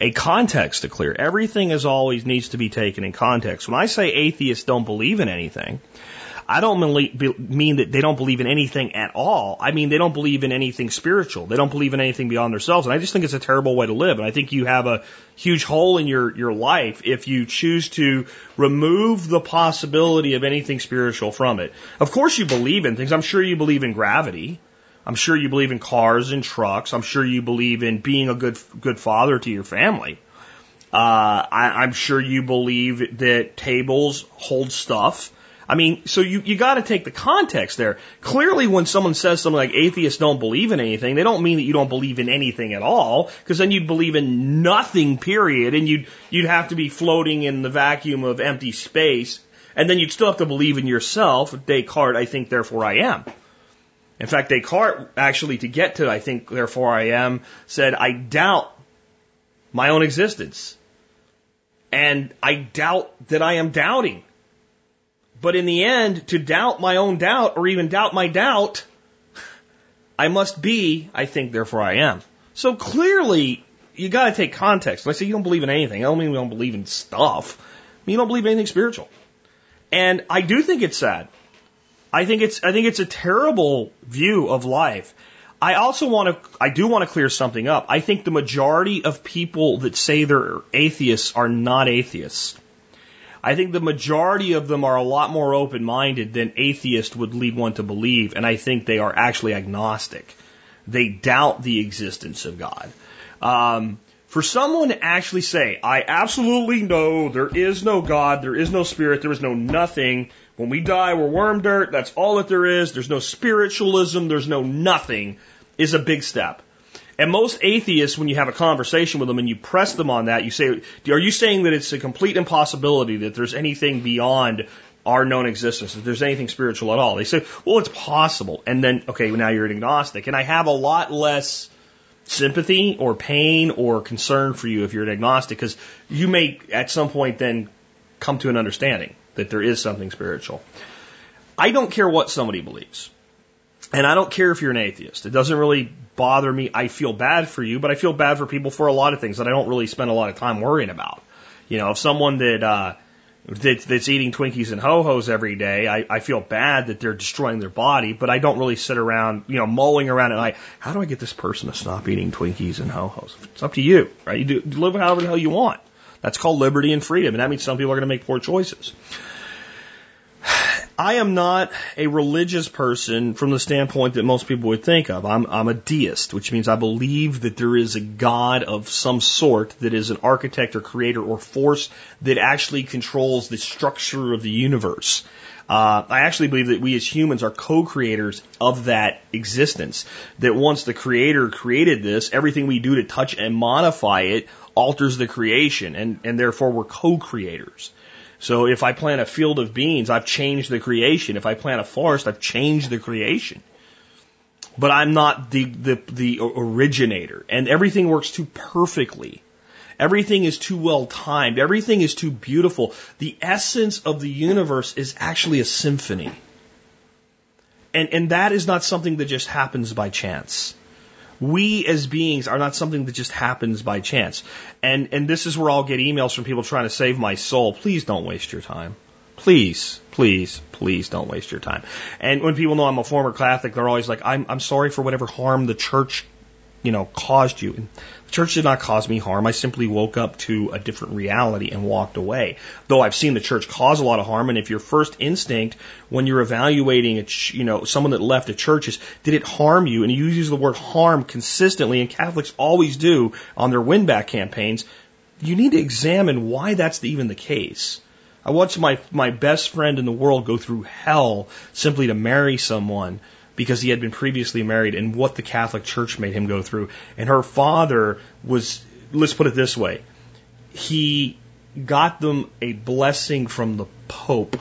[SPEAKER 1] a context to clear. Everything is always needs to be taken in context. When I say atheists don't believe in anything, I don't mean that they don't believe in anything at all. I mean they don't believe in anything spiritual. They don't believe in anything beyond themselves. And I just think it's a terrible way to live. And I think you have a huge hole in your, your life if you choose to remove the possibility of anything spiritual from it. Of course you believe in things. I'm sure you believe in gravity. I'm sure you believe in cars and trucks. I'm sure you believe in being a good, good father to your family. Uh, I, I'm sure you believe that tables hold stuff I mean, so you, you got to take the context there. Clearly, when someone says something like atheists don't believe in anything, they don't mean that you don't believe in anything at all, because then you'd believe in nothing, period, and you'd, you'd have to be floating in the vacuum of empty space, and then you'd still have to believe in yourself. Descartes, I think, therefore I am. In fact, Descartes, actually, to get to I think, therefore I am, said, I doubt my own existence. And I doubt that I am doubting. But in the end, to doubt my own doubt or even doubt my doubt, I must be, I think, therefore I am. So clearly, you got to take context. When I say you don't believe in anything, I don't mean we don't believe in stuff. I mean you don't believe in anything spiritual. And I do think it's sad. I think it's I think it's a terrible view of life. I also want to I do want to clear something up. I think the majority of people that say they're atheists are not atheists. I think the majority of them are a lot more open minded than atheist would lead one to believe, and I think they are actually agnostic. They doubt the existence of God. Um, for someone to actually say, I absolutely know there is no God, there is no spirit, there is no nothing. When we die, we're worm dirt, that's all that there is, there's no spiritualism, there's no nothing, is a big step. And most atheists, when you have a conversation with them and you press them on that, you say, are you saying that it's a complete impossibility that there's anything beyond our known existence, that there's anything spiritual at all? They say, well, it's possible. And then, okay, now you're an agnostic. And I have a lot less sympathy or pain or concern for you if you're an agnostic because you may at some point then come to an understanding that there is something spiritual. I don't care what somebody believes. And I don't care if you're an atheist. It doesn't really bother me. I feel bad for you, but I feel bad for people for a lot of things that I don't really spend a lot of time worrying about. You know, if someone that, uh, that, that's eating Twinkies and Ho Hos every day, I, I feel bad that they're destroying their body, but I don't really sit around, you know, mulling around at night. How do I get this person to stop eating Twinkies and Ho Hos? It's up to you, right? You do, live however the hell you want. That's called liberty and freedom, and that means some people are going to make poor choices. I am not a religious person from the standpoint that most people would think of. I'm, I'm a deist, which means I believe that there is a God of some sort that is an architect or creator or force that actually controls the structure of the universe. Uh, I actually believe that we as humans are co-creators of that existence. That once the creator created this, everything we do to touch and modify it alters the creation, and, and therefore we're co-creators. So if I plant a field of beans, I've changed the creation. If I plant a forest, I've changed the creation. But I'm not the, the, the originator. And everything works too perfectly. Everything is too well timed. Everything is too beautiful. The essence of the universe is actually a symphony. And, and that is not something that just happens by chance we as beings are not something that just happens by chance. And, and this is where I'll get emails from people trying to save my soul. Please don't waste your time. Please, please, please don't waste your time. And when people know I'm a former Catholic, they're always like, I'm, I'm sorry for whatever harm the church, you know, caused you. And church did not cause me harm. I simply woke up to a different reality and walked away. Though I've seen the church cause a lot of harm, and if your first instinct when you're evaluating a, ch- you know, someone that left a church is, did it harm you? And you use the word harm consistently, and Catholics always do on their win back campaigns. You need to examine why that's even the case. I watched my my best friend in the world go through hell simply to marry someone because he had been previously married and what the Catholic Church made him go through. And her father was, let's put it this way, he got them a blessing from the Pope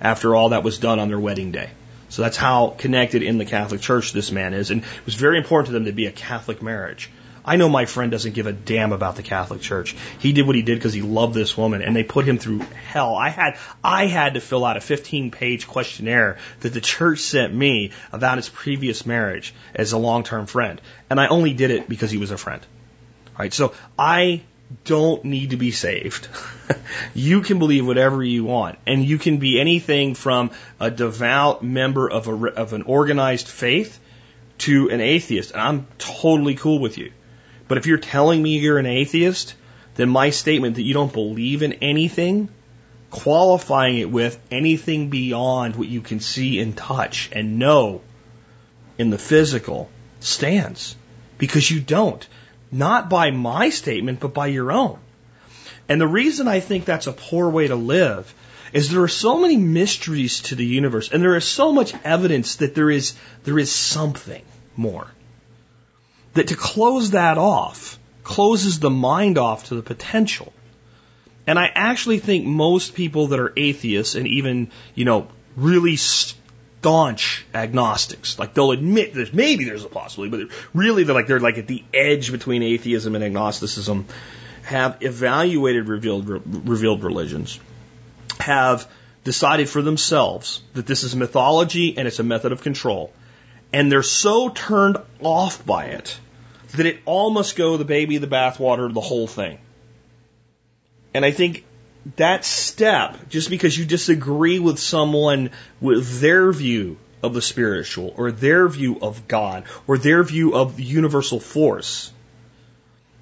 [SPEAKER 1] after all that was done on their wedding day. So that's how connected in the Catholic Church this man is. And it was very important to them to be a Catholic marriage. I know my friend doesn't give a damn about the Catholic Church. He did what he did because he loved this woman, and they put him through hell. I had I had to fill out a 15 page questionnaire that the church sent me about his previous marriage as a long term friend, and I only did it because he was a friend. All right, so I don't need to be saved. you can believe whatever you want, and you can be anything from a devout member of a of an organized faith to an atheist, and I'm totally cool with you. But if you're telling me you're an atheist, then my statement that you don't believe in anything, qualifying it with anything beyond what you can see and touch and know in the physical, stands. Because you don't. Not by my statement, but by your own. And the reason I think that's a poor way to live is there are so many mysteries to the universe and there is so much evidence that there is, there is something more that to close that off closes the mind off to the potential. And I actually think most people that are atheists and even, you know, really staunch agnostics, like they'll admit that maybe there's a possibility, but really they're like, they're like at the edge between atheism and agnosticism, have evaluated revealed, revealed religions, have decided for themselves that this is mythology and it's a method of control. And they're so turned off by it that it all must go the baby, the bathwater, the whole thing. And I think that step, just because you disagree with someone with their view of the spiritual or their view of God or their view of the universal force,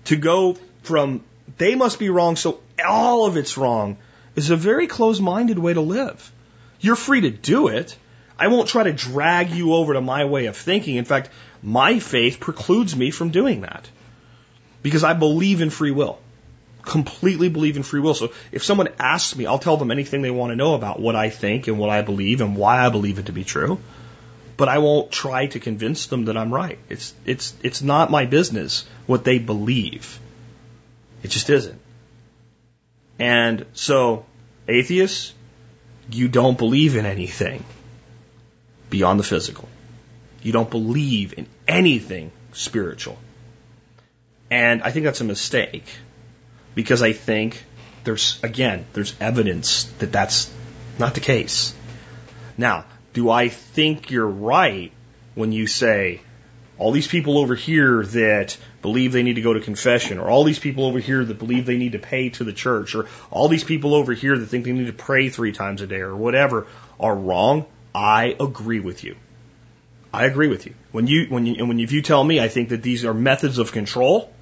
[SPEAKER 1] to go from they must be wrong, so all of it's wrong, is a very close minded way to live. You're free to do it. I won't try to drag you over to my way of thinking. In fact, my faith precludes me from doing that because I believe in free will. Completely believe in free will. So if someone asks me, I'll tell them anything they want to know about what I think and what I believe and why I believe it to be true. But I won't try to convince them that I'm right. It's, it's, it's not my business what they believe. It just isn't. And so, atheists, you don't believe in anything beyond the physical. You don't believe in anything spiritual. And I think that's a mistake because I think there's, again, there's evidence that that's not the case. Now, do I think you're right when you say all these people over here that believe they need to go to confession, or all these people over here that believe they need to pay to the church, or all these people over here that think they need to pray three times a day, or whatever, are wrong. I agree with you. I agree with you. When you when you and when you, if you tell me I think that these are methods of control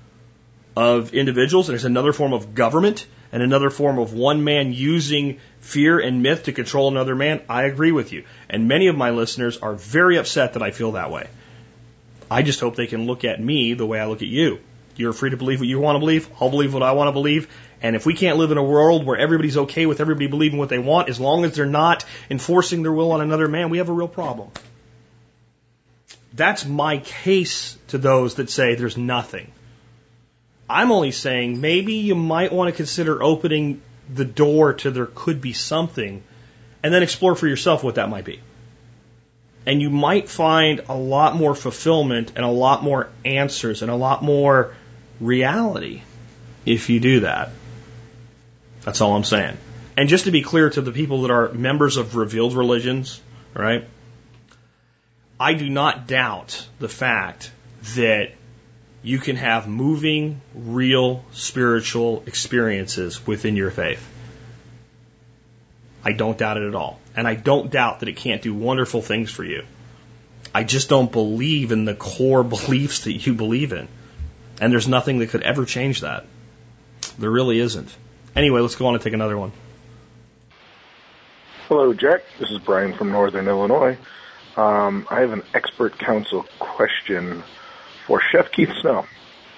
[SPEAKER 1] of individuals, and it's another form of government and another form of one man using fear and myth to control another man, I agree with you. And many of my listeners are very upset that I feel that way. I just hope they can look at me the way I look at you. You're free to believe what you want to believe. I'll believe what I want to believe. And if we can't live in a world where everybody's okay with everybody believing what they want, as long as they're not enforcing their will on another man, we have a real problem. That's my case to those that say there's nothing. I'm only saying maybe you might want to consider opening the door to there could be something and then explore for yourself what that might be. And you might find a lot more fulfillment and a lot more answers and a lot more reality if you do that. That's all I'm saying. And just to be clear to the people that are members of revealed religions, right? I do not doubt the fact that you can have moving, real spiritual experiences within your faith. I don't doubt it at all. And I don't doubt that it can't do wonderful things for you. I just don't believe in the core beliefs that you believe in. And there's nothing that could ever change that. There really isn't. Anyway, let's go on and take another one.
[SPEAKER 9] Hello, Jack. This is Brian from Northern Illinois. Um, I have an expert council question for Chef Keith Snow.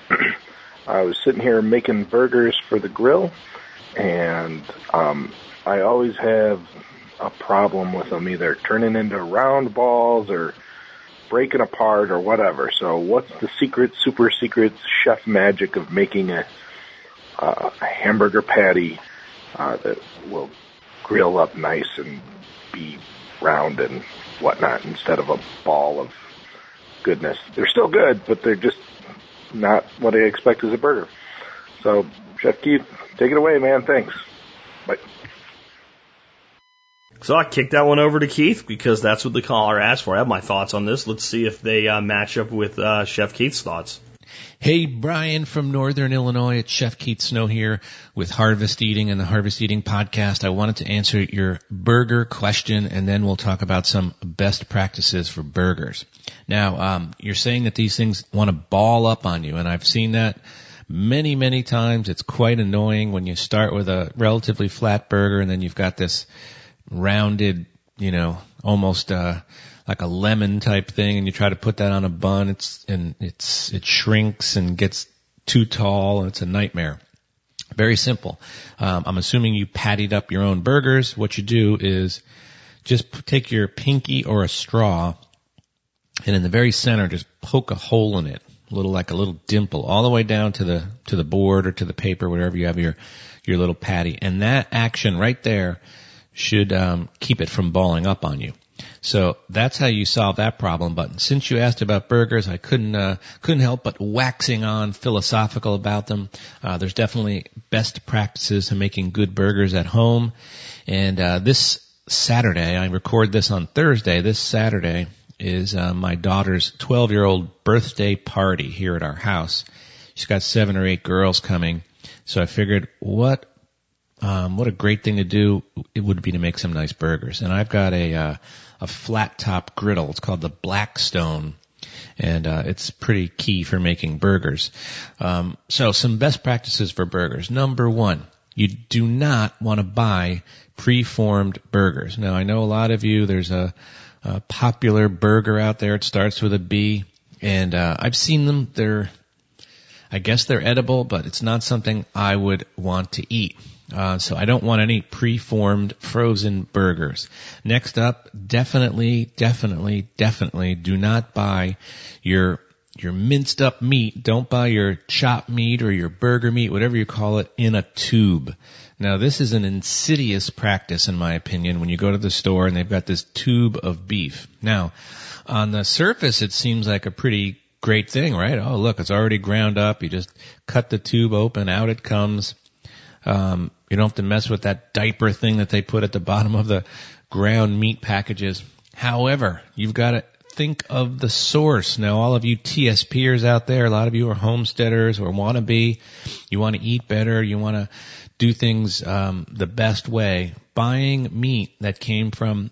[SPEAKER 9] I was sitting here making burgers for the grill, and um, I always have a problem with them either turning into round balls or breaking apart or whatever. So, what's the secret, super secret chef magic of making a, uh, a hamburger patty uh, that will grill up nice and be round and whatnot instead of a ball of goodness. They're still good, but they're just not what I expect as a burger. So, Chef Keith, take it away, man. Thanks. Bye.
[SPEAKER 1] So I kicked that one over to Keith because that's what the caller asked for. I have my thoughts on this. Let's see if they uh, match up with uh, Chef Keith's thoughts.
[SPEAKER 10] Hey, Brian from Northern Illinois. It's Chef Keith Snow here with Harvest Eating and the Harvest Eating podcast. I wanted to answer your burger question and then we'll talk about some best practices for burgers. Now, um, you're saying that these things want to ball up on you and I've seen that many, many times. It's quite annoying when you start with a relatively flat burger and then you've got this rounded, you know, almost, uh, like a lemon type thing and you try to put that on a bun, it's, and it's, it shrinks and gets too tall and it's a nightmare. Very simple. Um, I'm assuming you pattied up your own burgers. What you do is just take your pinky or a straw and in the very center just poke a hole in it, a little like a little dimple all the way down to the, to the board or to the paper, whatever you have your, your little patty. And that action right there should, um, keep it from balling up on you. So that's how you solve that problem. But since you asked about burgers, I couldn't uh, couldn't help but waxing on philosophical about them. Uh, there's definitely best practices to making good burgers at home. And uh, this Saturday, I record this on Thursday. This Saturday is uh, my daughter's 12 year old birthday party here at our house. She's got seven or eight girls coming. So I figured, what um, what a great thing to do it would be to make some nice burgers. And I've got a uh, a flat top griddle. It's called the Blackstone, and uh, it's pretty key for making burgers. Um, so some best practices for burgers. Number one, you do not want to buy preformed burgers. Now I know a lot of you. There's a, a popular burger out there. It starts with a B, and uh, I've seen them. They're I guess they're edible, but it's not something I would want to eat. Uh, so I don't want any preformed frozen burgers. Next up, definitely, definitely, definitely do not buy your your minced up meat. Don't buy your chopped meat or your burger meat, whatever you call it, in a tube. Now this is an insidious practice in my opinion when you go to the store and they've got this tube of beef. Now, on the surface it seems like a pretty great thing, right? Oh look, it's already ground up. You just cut the tube open, out it comes. Um, you don't have to mess with that diaper thing that they put at the bottom of the ground meat packages. However, you've got to think of the source. Now, all of you TSPers out there, a lot of you are homesteaders or want to be. You want to eat better. You want to do things um, the best way. Buying meat that came from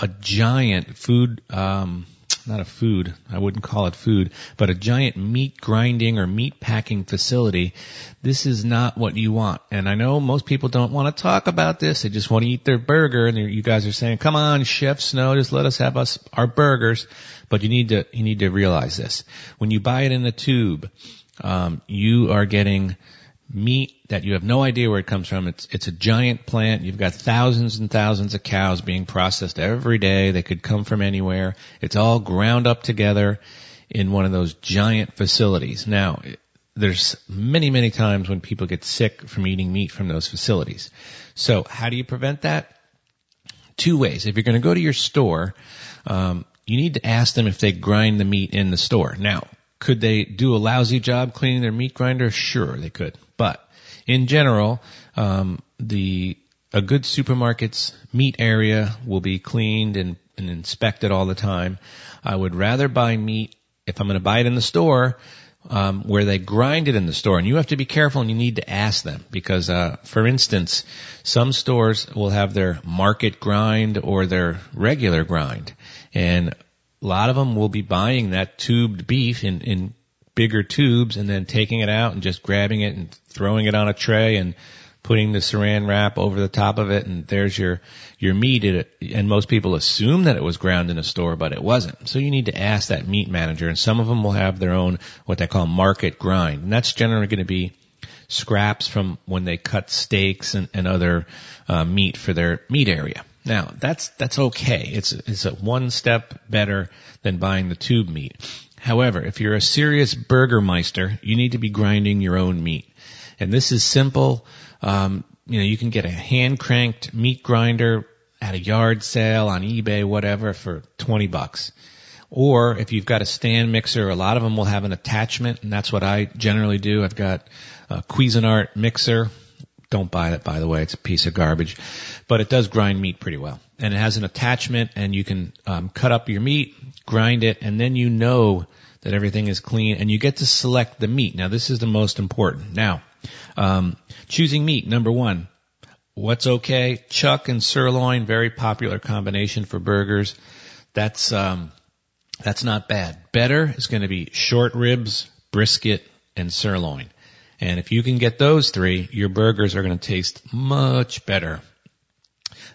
[SPEAKER 10] a giant food, um, not a food, I wouldn't call it food, but a giant meat grinding or meat packing facility. This is not what you want. And I know most people don't want to talk about this. They just want to eat their burger. And you guys are saying, come on, Chef Snow, just let us have us, our burgers. But you need to, you need to realize this. When you buy it in a tube, um, you are getting meat that you have no idea where it comes from. It's it's a giant plant. You've got thousands and thousands of cows being processed every day. They could come from anywhere. It's all ground up together in one of those giant facilities. Now, there's many many times when people get sick from eating meat from those facilities. So, how do you prevent that? Two ways. If you're going to go to your store, um, you need to ask them if they grind the meat in the store. Now, could they do a lousy job cleaning their meat grinder? Sure, they could. But in general, um, the a good supermarket's meat area will be cleaned and, and inspected all the time. I would rather buy meat if I'm going to buy it in the store um, where they grind it in the store, and you have to be careful and you need to ask them because, uh, for instance, some stores will have their market grind or their regular grind, and a lot of them will be buying that tubed beef in, in bigger tubes and then taking it out and just grabbing it and throwing it on a tray and putting the saran wrap over the top of it and there's your your meat. And most people assume that it was ground in a store but it wasn't. So you need to ask that meat manager and some of them will have their own what they call market grind. And that's generally going to be scraps from when they cut steaks and, and other uh, meat for their meat area now that's that's okay it's it's a one step better than buying the tube meat However, if you're a serious burgermeister, you need to be grinding your own meat. And this is simple. Um, you know, you can get a hand cranked meat grinder at a yard sale on eBay, whatever, for 20 bucks. Or if you've got a stand mixer, a lot of them will have an attachment, and that's what I generally do. I've got a Cuisinart mixer. Don't buy it, by the way. It's a piece of garbage. But it does grind meat pretty well. And it has an attachment, and you can um, cut up your meat, grind it, and then you know that everything is clean, and you get to select the meat. Now, this is the most important. Now, um, choosing meat, number one. What's okay? Chuck and sirloin, very popular combination for burgers. That's um, that's not bad. Better is going to be short ribs, brisket, and sirloin. And if you can get those three, your burgers are going to taste much better.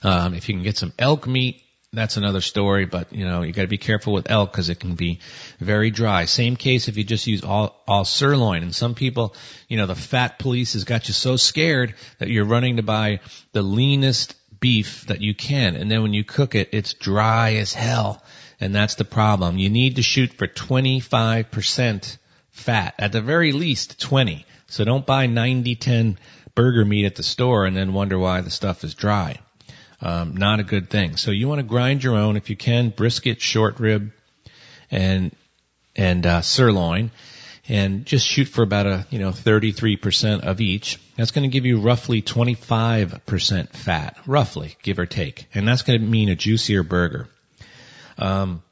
[SPEAKER 10] Um, if you can get some elk meat, that's another story, but you know, you gotta be careful with elk because it can be very dry. Same case if you just use all, all sirloin. And some people, you know, the fat police has got you so scared that you're running to buy the leanest beef that you can. And then when you cook it, it's dry as hell. And that's the problem. You need to shoot for 25% fat. At the very least, 20. So don't buy 90-10 burger meat at the store and then wonder why the stuff is dry. Um, not a good thing. So you want to grind your own if you can, brisket, short rib, and and uh, sirloin, and just shoot for about a you know 33% of each. That's going to give you roughly 25% fat, roughly, give or take, and that's going to mean a juicier burger. Um,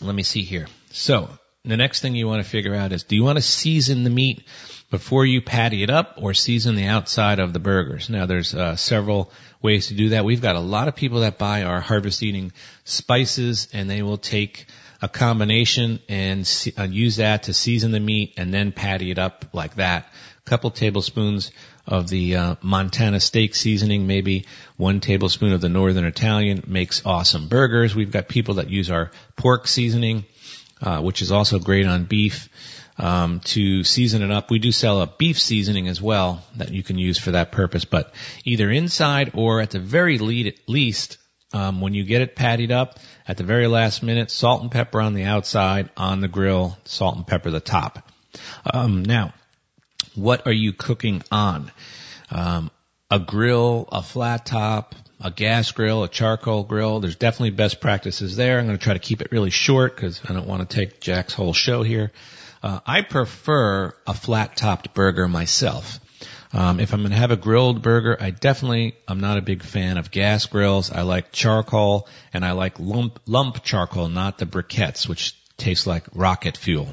[SPEAKER 10] let me see here. So the next thing you want to figure out is do you want to season the meat before you patty it up or season the outside of the burgers? Now there's uh, several ways to do that. We've got a lot of people that buy our harvest eating spices and they will take a combination and uh, use that to season the meat and then patty it up like that. A couple tablespoons of the uh, Montana steak seasoning, maybe one tablespoon of the Northern Italian makes awesome burgers. We've got people that use our pork seasoning, uh, which is also great on beef um, to season it up. We do sell a beef seasoning as well that you can use for that purpose, but either inside or at the very least, um, when you get it pattied up, at the very last minute, salt and pepper on the outside, on the grill, salt and pepper the top. Um, now, what are you cooking on? Um, a grill, a flat top, a gas grill, a charcoal grill. There's definitely best practices there. I'm going to try to keep it really short because I don't want to take Jack's whole show here. Uh, I prefer a flat topped burger myself. Um, if I'm going to have a grilled burger, I definitely I'm not a big fan of gas grills. I like charcoal and I like lump lump charcoal, not the briquettes, which taste like rocket fuel.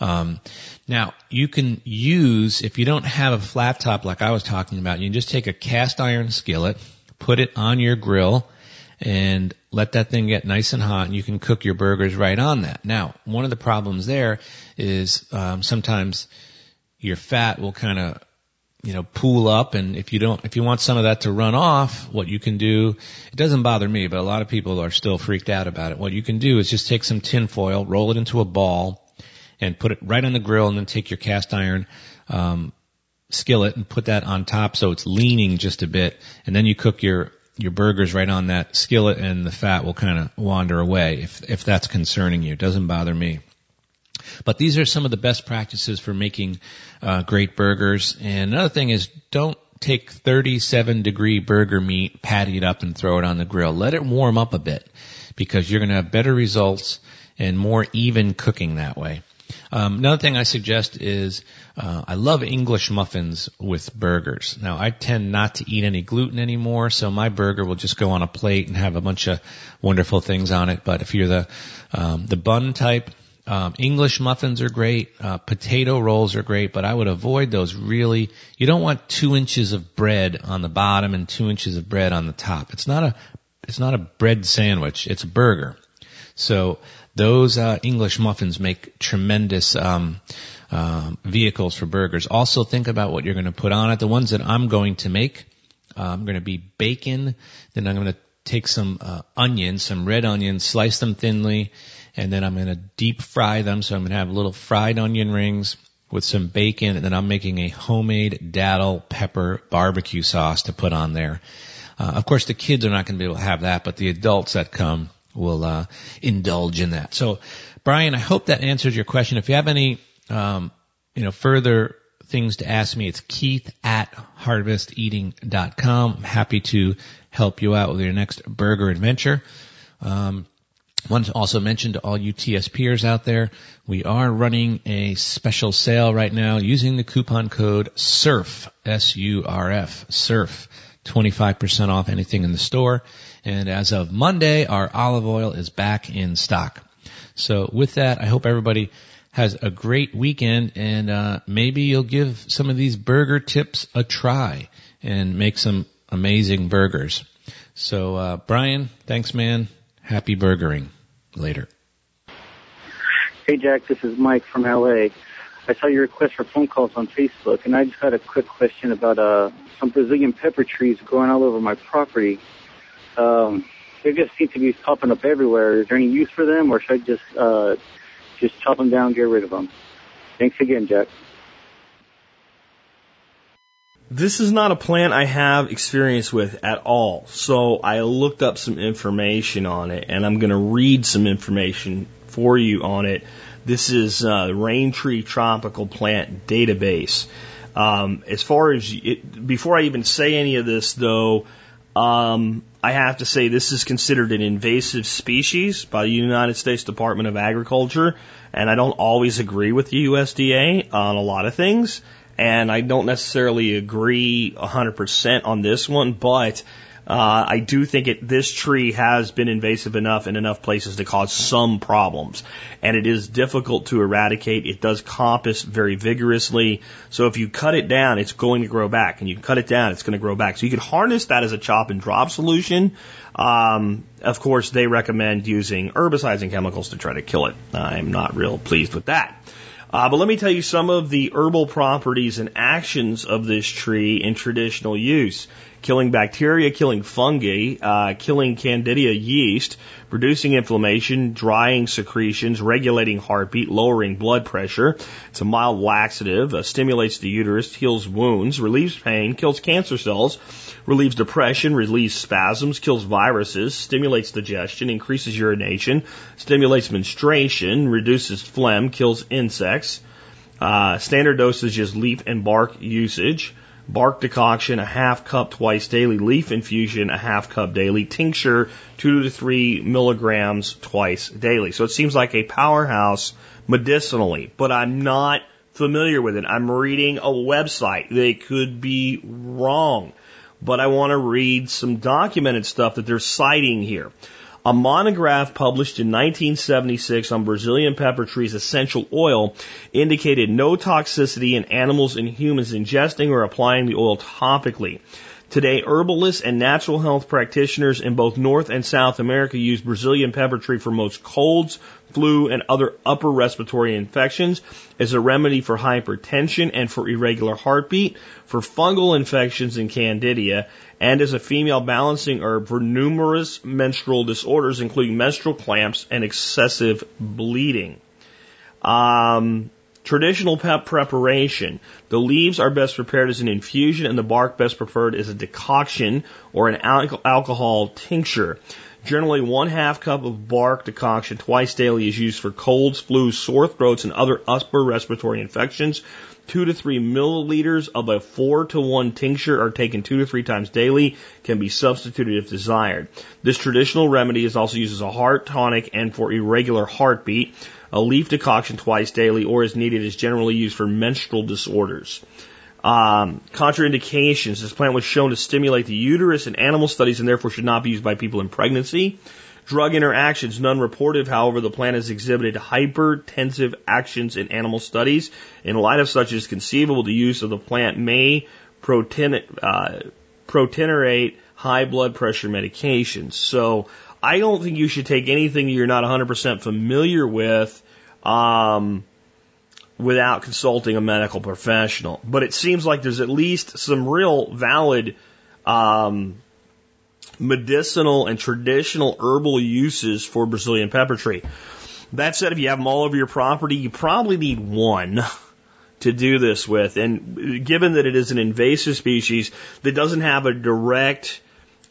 [SPEAKER 10] Um, now you can use if you don't have a flat top like I was talking about, you can just take a cast iron skillet, put it on your grill, and let that thing get nice and hot, and you can cook your burgers right on that. Now, one of the problems there is um, sometimes your fat will kind of you know, pool up and if you don't, if you want some of that to run off, what you can do, it doesn't bother me, but a lot of people are still freaked out about it. What you can do is just take some tin foil, roll it into a ball, and put it right on the grill and then take your cast iron, um, skillet and put that on top so it's leaning just a bit and then you cook your your burgers right on that skillet and the fat will kind of wander away if if that's concerning you. It doesn't bother me. But these are some of the best practices for making uh, great burgers. And another thing is don't take 37 degree burger meat, patty it up and throw it on the grill. Let it warm up a bit because you're going to have better results and more even cooking that way. Um, another thing I suggest is uh, I love English muffins with burgers. Now I tend not to eat any gluten anymore, so my burger will just go on a plate and have a bunch of wonderful things on it. But if you're the um, the bun type, um, English muffins are great. Uh, potato rolls are great, but I would avoid those really. You don't want two inches of bread on the bottom and two inches of bread on the top. It's not a, it's not a bread sandwich. It's a burger. So those uh, English muffins make tremendous um, uh, vehicles for burgers. Also, think about what you're going to put on it. The ones that I'm going to make, uh, I'm going to be bacon. Then I'm going to take some uh, onions, some red onions, slice them thinly and then I'm going to deep fry them. So I'm going to have little fried onion rings with some bacon, and then I'm making a homemade datil pepper barbecue sauce to put on there. Uh, of course, the kids are not going to be able to have that, but the adults that come will uh, indulge in that. So, Brian, I hope that answers your question. If you have any, um, you know, further things to ask me, it's Keith at harvesteating.com. I'm happy to help you out with your next burger adventure. Um, want to also mention to all you TSPers out there, we are running a special sale right now using the coupon code SURF, S-U-R-F, SURF, 25% off anything in the store. And as of Monday, our olive oil is back in stock. So with that, I hope everybody has a great weekend and uh, maybe you'll give some of these burger tips a try and make some amazing burgers. So uh, Brian, thanks man. Happy burgering. Later.
[SPEAKER 2] Hey, Jack, this is Mike from LA. I saw your request for phone calls on Facebook, and I just had a quick question about uh, some Brazilian pepper trees growing all over my property. Um, they just seem to be popping up everywhere. Is there any use for them, or should I just uh, just chop them down, get rid of them? Thanks again, Jack.
[SPEAKER 1] This is not a plant I have experience with at all. So I looked up some information on it and I'm going to read some information for you on it. This is uh, Rain Tree Tropical Plant Database. Um, as far as it, before I even say any of this, though, um, I have to say this is considered an invasive species by the United States Department of Agriculture, and I don't always agree with the USDA on a lot of things and I don't necessarily agree 100% on this one, but uh, I do think it, this tree has been invasive enough in enough places to cause some problems. And it is difficult to eradicate. It does coppice very vigorously. So if you cut it down, it's going to grow back. And you cut it down, it's going to grow back. So you can harness that as a chop and drop solution. Um, of course, they recommend using herbicides and chemicals to try to kill it. I'm not real pleased with that. Uh, but let me tell you some of the herbal properties and actions of this tree in traditional use. Killing bacteria, killing fungi, uh, killing candida yeast, reducing inflammation, drying secretions, regulating heartbeat, lowering blood pressure. It's a mild laxative, uh, stimulates the uterus, heals wounds, relieves pain, kills cancer cells, relieves depression, relieves spasms, kills viruses, stimulates digestion, increases urination, stimulates menstruation, reduces phlegm, kills insects. Uh, standard dosage is leaf and bark usage. Bark decoction, a half cup twice daily. Leaf infusion, a half cup daily. Tincture, two to three milligrams twice daily. So it seems like a powerhouse medicinally, but I'm not familiar with it. I'm reading a website. They could be wrong, but I want to read some documented stuff that they're citing here. A monograph published in 1976 on Brazilian pepper trees essential oil indicated no toxicity in animals and humans ingesting or applying the oil topically. Today, herbalists and natural health practitioners in both North and South America use Brazilian pepper tree for most colds, flu, and other upper respiratory infections as a remedy for hypertension and for irregular heartbeat, for fungal infections and candida, and as a female balancing herb for numerous menstrual disorders, including menstrual clamps and excessive bleeding. Um, Traditional pep preparation. The leaves are best prepared as an infusion and the bark best preferred as a decoction or an al- alcohol tincture. Generally, one half cup of bark decoction twice daily is used for colds, flus, sore throats, and other upper respiratory infections. Two to three milliliters of a four to one tincture are taken two to three times daily, can be substituted if desired. This traditional remedy is also used as a heart tonic and for irregular heartbeat. A leaf decoction twice daily or as needed is generally used for menstrual disorders. Um, contraindications. This plant was shown to stimulate the uterus in animal studies and therefore should not be used by people in pregnancy. Drug interactions, none reported. However, the plant has exhibited hypertensive actions in animal studies. In light of such, it is conceivable the use of the plant may proten- uh, proteinerate high blood pressure medications. So I don't think you should take anything you're not 100% familiar with um, without consulting a medical professional. But it seems like there's at least some real valid um, medicinal and traditional herbal uses for Brazilian pepper tree. That said, if you have them all over your property, you probably need one to do this with. And given that it is an invasive species that doesn't have a direct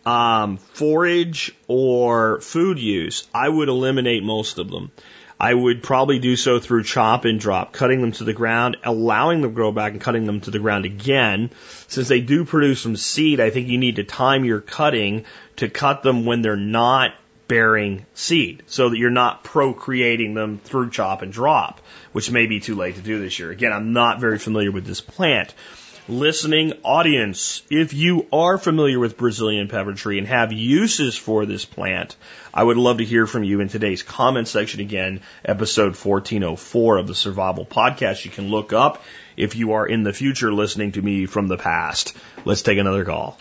[SPEAKER 1] um, forage or food use, I would eliminate most of them. I would probably do so through chop and drop, cutting them to the ground, allowing them to grow back and cutting them to the ground again. Since they do produce some seed, I think you need to time your cutting to cut them when they're not bearing seed so that you're not procreating them through chop and drop, which may be too late to do this year. Again, I'm not very familiar with this plant listening audience, if you are familiar with Brazilian pepper tree and have uses for this plant, I would love to hear from you in today's comment section again, episode 1404 of the Survival Podcast. You can look up if you are in the future listening to me from the past. Let's take another call.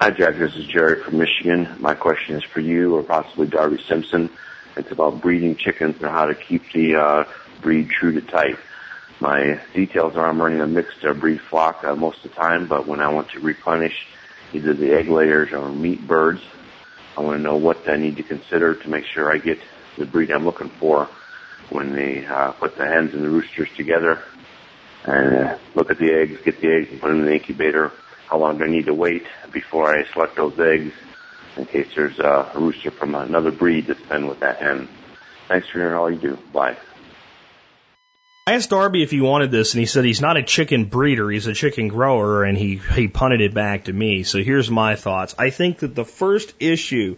[SPEAKER 11] Hi, Jack. This is Jerry from Michigan. My question is for you or possibly Darby Simpson. It's about breeding chickens and how to keep the uh, breed true to type. My details are I'm running a mixed uh, breed flock uh, most of the time, but when I want to replenish either the egg layers or meat birds, I want to know what I need to consider to make sure I get the breed I'm looking for when they uh, put the hens and the roosters together and uh, look at the eggs, get the eggs and put them in the incubator. How long do I need to wait before I select those eggs in case there's uh, a rooster from another breed that's been with that hen? Thanks for hearing all you do. Bye.
[SPEAKER 1] I asked Darby if he wanted this, and he said he's not a chicken breeder, he's a chicken grower, and he, he punted it back to me. So here's my thoughts. I think that the first issue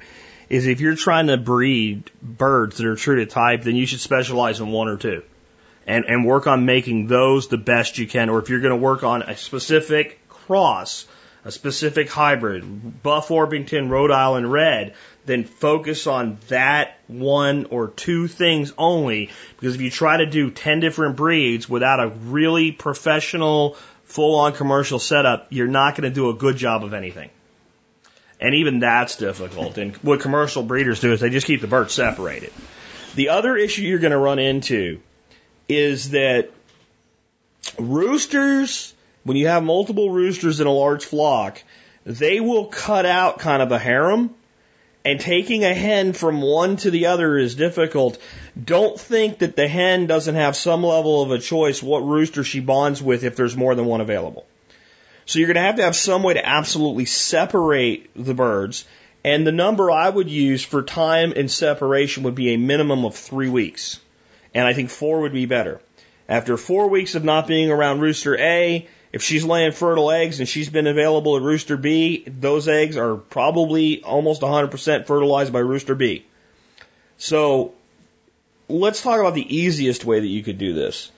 [SPEAKER 1] is if you're trying to breed birds that are true to type, then you should specialize in one or two. And, and work on making those the best you can. Or if you're going to work on a specific cross, a specific hybrid, Buff Orpington, Rhode Island Red, then focus on that one or two things only. Because if you try to do 10 different breeds without a really professional, full on commercial setup, you're not going to do a good job of anything. And even that's difficult. And what commercial breeders do is they just keep the birds separated. The other issue you're going to run into is that roosters, when you have multiple roosters in a large flock, they will cut out kind of a harem and taking a hen from one to the other is difficult. Don't think that the hen doesn't have some level of a choice what rooster she bonds with if there's more than one available. So you're going to have to have some way to absolutely separate the birds. And the number I would use for time and separation would be a minimum of three weeks. And I think four would be better. After four weeks of not being around rooster A, if she's laying fertile eggs and she's been available at Rooster B, those eggs are probably almost 100% fertilized by Rooster B. So let's talk about the easiest way that you could do this.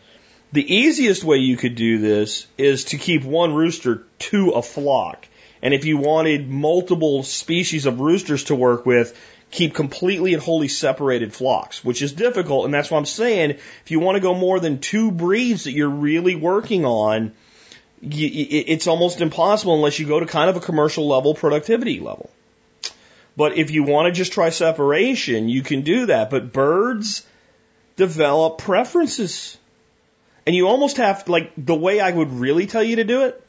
[SPEAKER 1] The easiest way you could do this is to keep one rooster to a flock. And if you wanted multiple species of roosters to work with, keep completely and wholly separated flocks, which is difficult. And that's what I'm saying. If you want to go more than two breeds that you're really working on, y- y- it's almost impossible unless you go to kind of a commercial level productivity level. But if you want to just try separation, you can do that. But birds develop preferences. And you almost have, like, the way I would really tell you to do it.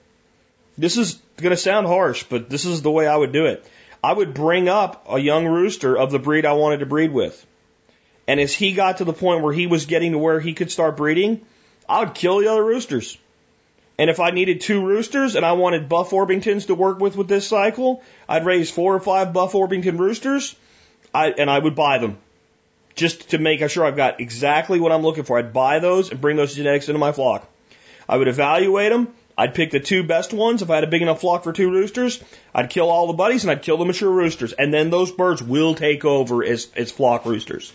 [SPEAKER 1] This is going to sound harsh, but this is the way I would do it. I would bring up a young rooster of the breed I wanted to breed with. And as he got to the point where he was getting to where he could start breeding, I would kill the other roosters. And if I needed two roosters and I wanted Buff Orpingtons to work with with this cycle, I'd raise four or five Buff Orpington roosters, I, and I would buy them just to make sure I've got exactly what I'm looking for. I'd buy those and bring those genetics into my flock. I would evaluate them. I'd pick the two best ones. If I had a big enough flock for two roosters, I'd kill all the buddies and I'd kill the mature roosters. And then those birds will take over as, as flock roosters.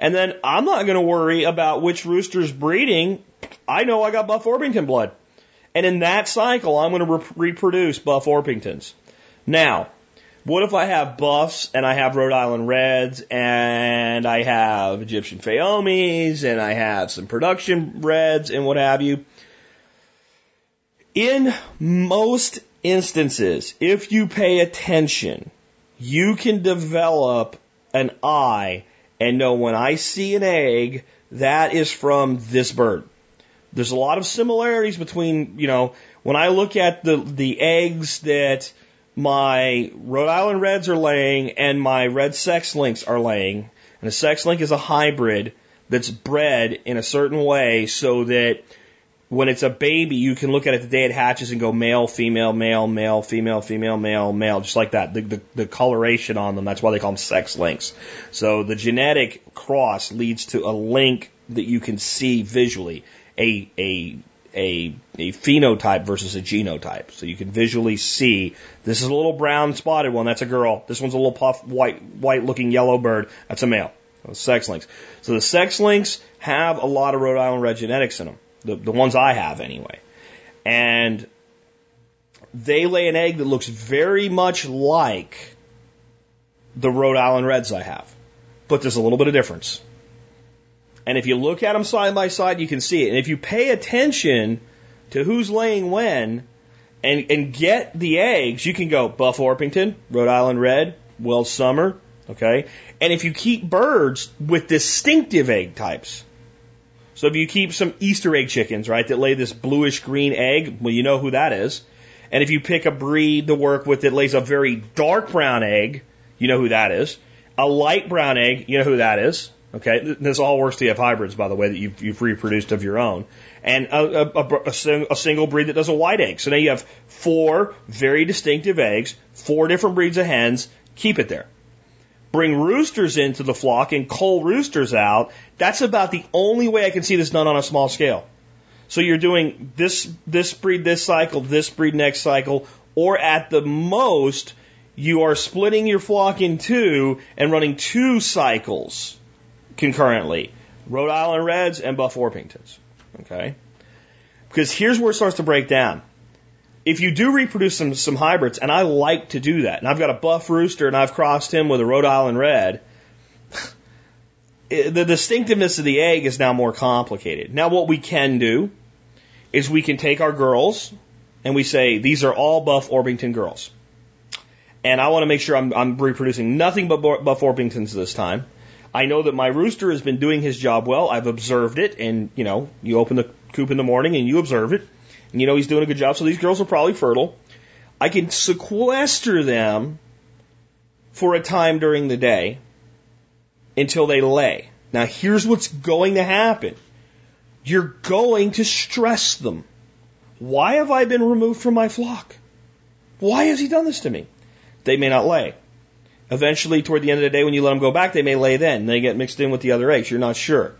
[SPEAKER 1] And then I'm not going to worry about which rooster's breeding. I know I got Buff Orpington blood. And in that cycle, I'm going to re- reproduce Buff Orpingtons. Now, what if I have buffs and I have Rhode Island Reds and I have Egyptian Fayoumis and I have some production Reds and what have you? In most instances, if you pay attention, you can develop an eye and know when I see an egg, that is from this bird. There's a lot of similarities between, you know, when I look at the, the eggs that my Rhode Island Reds are laying and my red sex links are laying, and a sex link is a hybrid that's bred in a certain way so that when it's a baby, you can look at it the day it hatches and go male, female, male, male, female, female, male, male, just like that. The, the, the coloration on them, that's why they call them sex links. So the genetic cross leads to a link that you can see visually, a, a, a, a phenotype versus a genotype. So you can visually see this is a little brown spotted one, that's a girl. This one's a little puff white, white looking yellow bird, that's a male. Sex links. So the sex links have a lot of Rhode Island red genetics in them the, the ones I have anyway. And they lay an egg that looks very much like the Rhode Island Reds I have, but there's a little bit of difference. And if you look at them side by side, you can see it. And if you pay attention to who's laying when and, and get the eggs, you can go Buff Orpington, Rhode Island Red, Welsummer, okay? And if you keep birds with distinctive egg types, so if you keep some Easter egg chickens, right, that lay this bluish green egg, well, you know who that is. And if you pick a breed to work with that lays a very dark brown egg, you know who that is. A light brown egg, you know who that is. Okay, this all works to have hybrids, by the way, that you've, you've reproduced of your own. And a, a, a, a single breed that does a white egg. So now you have four very distinctive eggs, four different breeds of hens. Keep it there bring roosters into the flock and cull roosters out, that's about the only way I can see this done on a small scale. So you're doing this this breed this cycle, this breed next cycle, or at the most you are splitting your flock in two and running two cycles concurrently. Rhode Island Reds and Buff Orpingtons. Okay? Because here's where it starts to break down if you do reproduce some, some hybrids, and I like to do that, and I've got a buff rooster and I've crossed him with a Rhode Island red, the distinctiveness of the egg is now more complicated. Now, what we can do is we can take our girls and we say, these are all buff Orpington girls. And I want to make sure I'm, I'm reproducing nothing but buff Orpingtons this time. I know that my rooster has been doing his job well. I've observed it, and you know, you open the coop in the morning and you observe it and you know he's doing a good job, so these girls are probably fertile. I can sequester them for a time during the day until they lay. Now here's what's going to happen. You're going to stress them. Why have I been removed from my flock? Why has he done this to me? They may not lay. Eventually, toward the end of the day, when you let them go back, they may lay then. They get mixed in with the other eggs. You're not sure.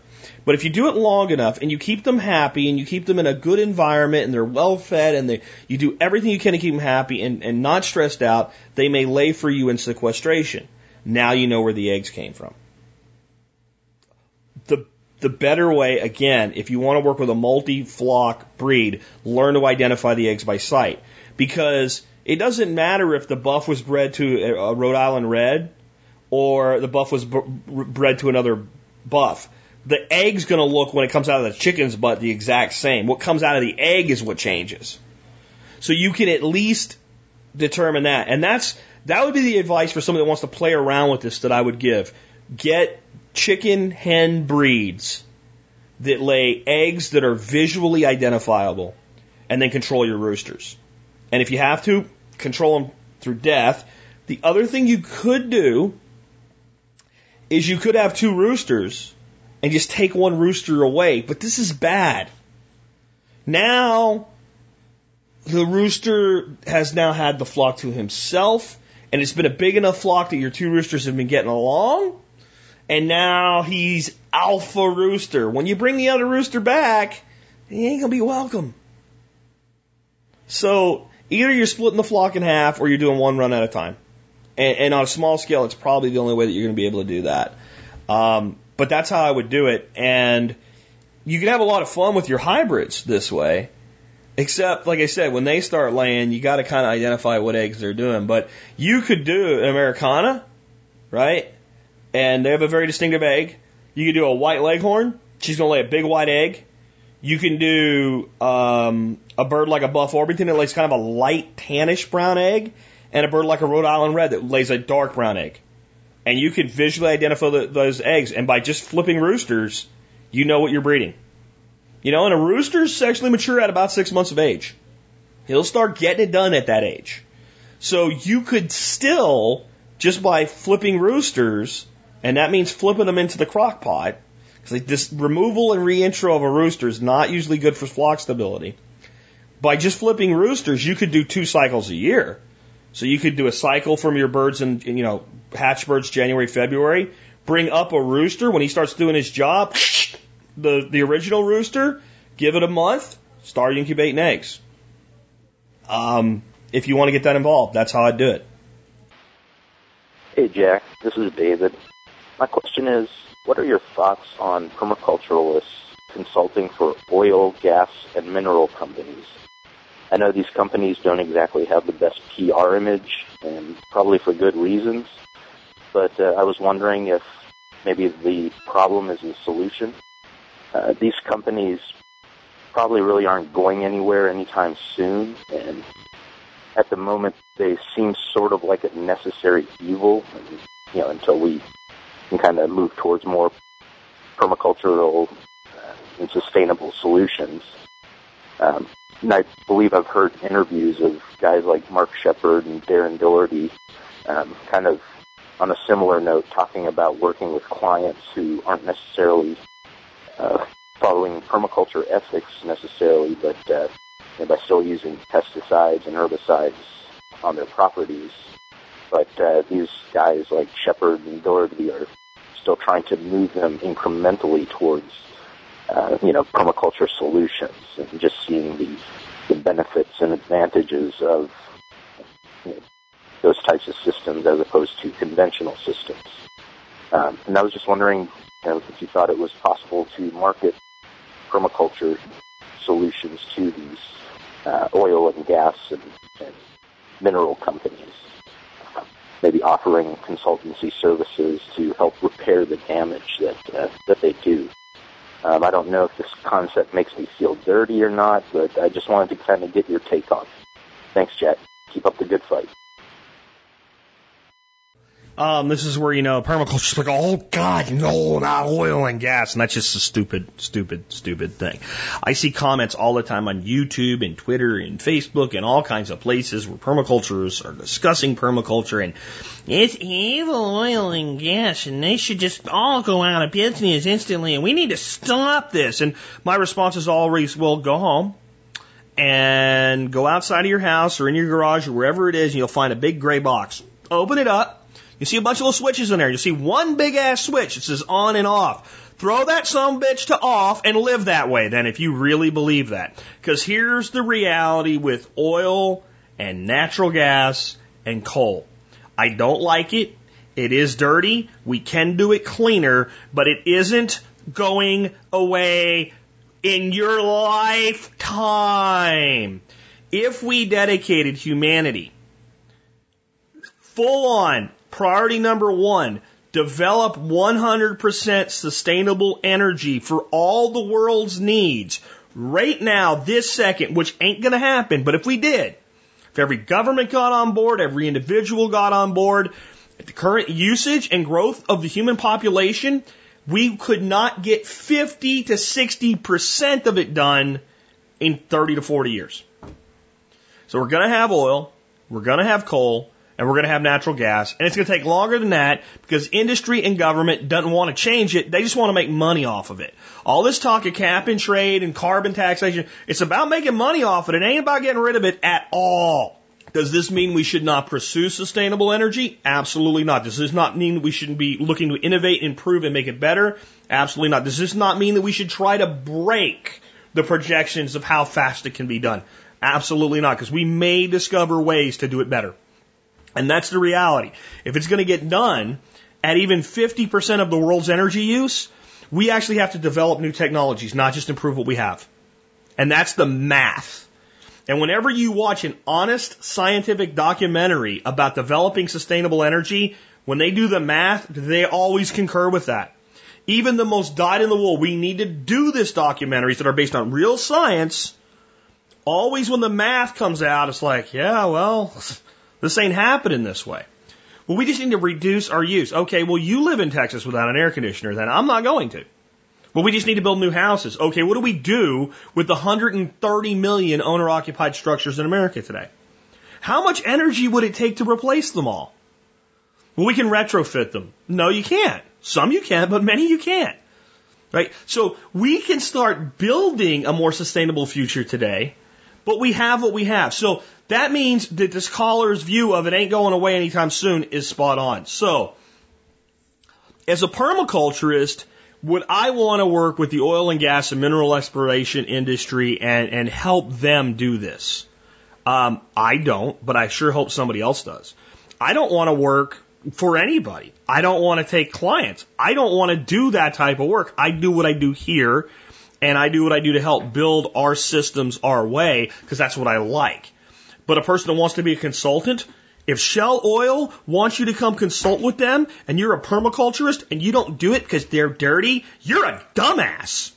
[SPEAKER 1] But if you do it long enough and you keep them happy and you keep them in a good environment and they're well fed and they, you do everything you can to keep them happy and, and not stressed out, they may lay for you in sequestration. Now you know where the eggs came from. The, the better way, again, if you want to work with a multi-flock breed, learn to identify the eggs by sight. Because it doesn't matter if the buff was bred to a Rhode Island Red or the buff was bred to another buff. The egg's going to look when it comes out of the chicken's butt the exact same. What comes out of the egg is what changes. So you can at least determine that. And that's, that would be the advice for somebody that wants to play around with this that I would give. Get chicken hen breeds that lay eggs that are visually identifiable and then control your roosters. And if you have to, control them through death. The other thing you could do is you could have two roosters and just take one rooster away, but this is bad. Now, the rooster has now had the flock to himself, and it's been a big enough flock that your two roosters have been getting along, and now he's alpha rooster. When you bring the other rooster back, he ain't gonna be welcome. So either you're splitting the flock in half or you're doing one run at a time. And, and on a small scale, it's probably the only way that you're going to be able to do that. Um, but that's how I would do it. And you can have a lot of fun with your hybrids this way. Except, like I said, when they start laying, you got to kind of identify what eggs they're doing. But you could do an Americana, right? And they have a very distinctive egg. You could do a white leghorn. She's going to lay a big white egg. You can do um, a bird like a buff Orpington that lays kind of a light tannish brown egg, and a bird like a Rhode Island red that lays a dark brown egg. And you can visually identify the, those eggs, and by just flipping roosters, you know what you're breeding. You know, and a rooster's sexually mature at about six months of age. He'll start getting it done at that age. So you could still, just by flipping roosters, and that means flipping them into the crock pot, because this removal and reintro of a rooster is not usually good for flock stability. By just flipping roosters, you could do two cycles a year. So you could do a cycle from your birds and, you know, hatch birds January, February, bring up a rooster when he starts doing his job, the, the original rooster, give it a month, start incubating eggs. Um, if you want to get that involved, that's how I'd do it.
[SPEAKER 12] Hey, Jack. This is David. My question is, what are your thoughts on permaculturalists consulting for oil, gas, and mineral companies? I know these companies don't exactly have the best PR image, and probably for good reasons, but uh, I was wondering if maybe the problem is the solution. Uh, these companies probably really aren't going anywhere anytime soon, and at the moment they seem sort of like a necessary evil, you know, until we can kind of move towards more permacultural uh, and sustainable solutions. Um, and I believe I've heard interviews of guys like Mark Shepard and Darren Doherty, um, kind of on a similar note, talking about working with clients who aren't necessarily uh, following permaculture ethics necessarily, but uh, by still using pesticides and herbicides on their properties. But uh, these guys like Shepard and Doherty are still trying to move them incrementally towards, uh, you know, permaculture solutions and just seeing the, the benefits and advantages of you know, those types of systems as opposed to conventional systems. Um, and I was just wondering you know, if you thought it was possible to market permaculture solutions to these uh, oil and gas and, and mineral companies maybe offering consultancy services to help repair the damage that uh, that they do. Um, I don't know if this concept makes me feel dirty or not, but I just wanted to kind of get your take on it. Thanks, Jack. Keep up the good fight.
[SPEAKER 1] Um, this is where, you know, permaculture's like, oh God, no, not oil and gas. And that's just a stupid, stupid, stupid thing. I see comments all the time on YouTube and Twitter and Facebook and all kinds of places where permaculturists are discussing permaculture and it's evil oil and gas and they should just all go out of business instantly and we need to stop this. And my response is always, well, go home and go outside of your house or in your garage or wherever it is and you'll find a big gray box. Open it up you see a bunch of little switches in there. You see one big ass switch that says on and off. Throw that some bitch to off and live that way then if you really believe that. Because here's the reality with oil and natural gas and coal. I don't like it. It is dirty. We can do it cleaner, but it isn't going away in your lifetime. If we dedicated humanity full on priority number one, develop 100% sustainable energy for all the world's needs right now, this second, which ain't going to happen, but if we did, if every government got on board, every individual got on board, at the current usage and growth of the human population, we could not get 50 to 60% of it done in 30 to 40 years. So we're going to have oil, we're going to have coal, and we're going to have natural gas. And it's going to take longer than that because industry and government doesn't want to change it. They just want to make money off of it. All this talk of cap and trade and carbon taxation, it's about making money off it. It ain't about getting rid of it at all. Does this mean we should not pursue sustainable energy? Absolutely not. Does this not mean we shouldn't be looking to innovate, improve, and make it better? Absolutely not. Does this not mean that we should try to break the projections of how fast it can be done? Absolutely not, because we may discover ways to do it better. And that's the reality. If it's going to get done at even 50% of the world's energy use, we actually have to develop new technologies, not just improve what we have. And that's the math. And whenever you watch an honest scientific documentary about developing sustainable energy, when they do the math, they always concur with that. Even the most dyed in the wool, we need to do this documentaries that are based on real science. Always when the math comes out, it's like, yeah, well, this ain't happening this way. Well, we just need to reduce our use. Okay, well, you live in Texas without an air conditioner, then I'm not going to. Well, we just need to build new houses. Okay, what do we do with the 130 million owner occupied structures in America today? How much energy would it take to replace them all? Well, we can retrofit them. No, you can't. Some you can, but many you can't. Right? So we can start building a more sustainable future today, but we have what we have. So that means that this caller's view of it ain't going away anytime soon is spot on. So, as a permaculturist, would I want to work with the oil and gas and mineral exploration industry and, and help them do this? Um, I don't, but I sure hope somebody else does. I don't want to work for anybody. I don't want to take clients. I don't want to do that type of work. I do what I do here, and I do what I do to help build our systems our way because that's what I like. But a person that wants to be a consultant, if Shell Oil wants you to come consult with them and you're a permaculturist and you don't do it because they're dirty, you're a dumbass.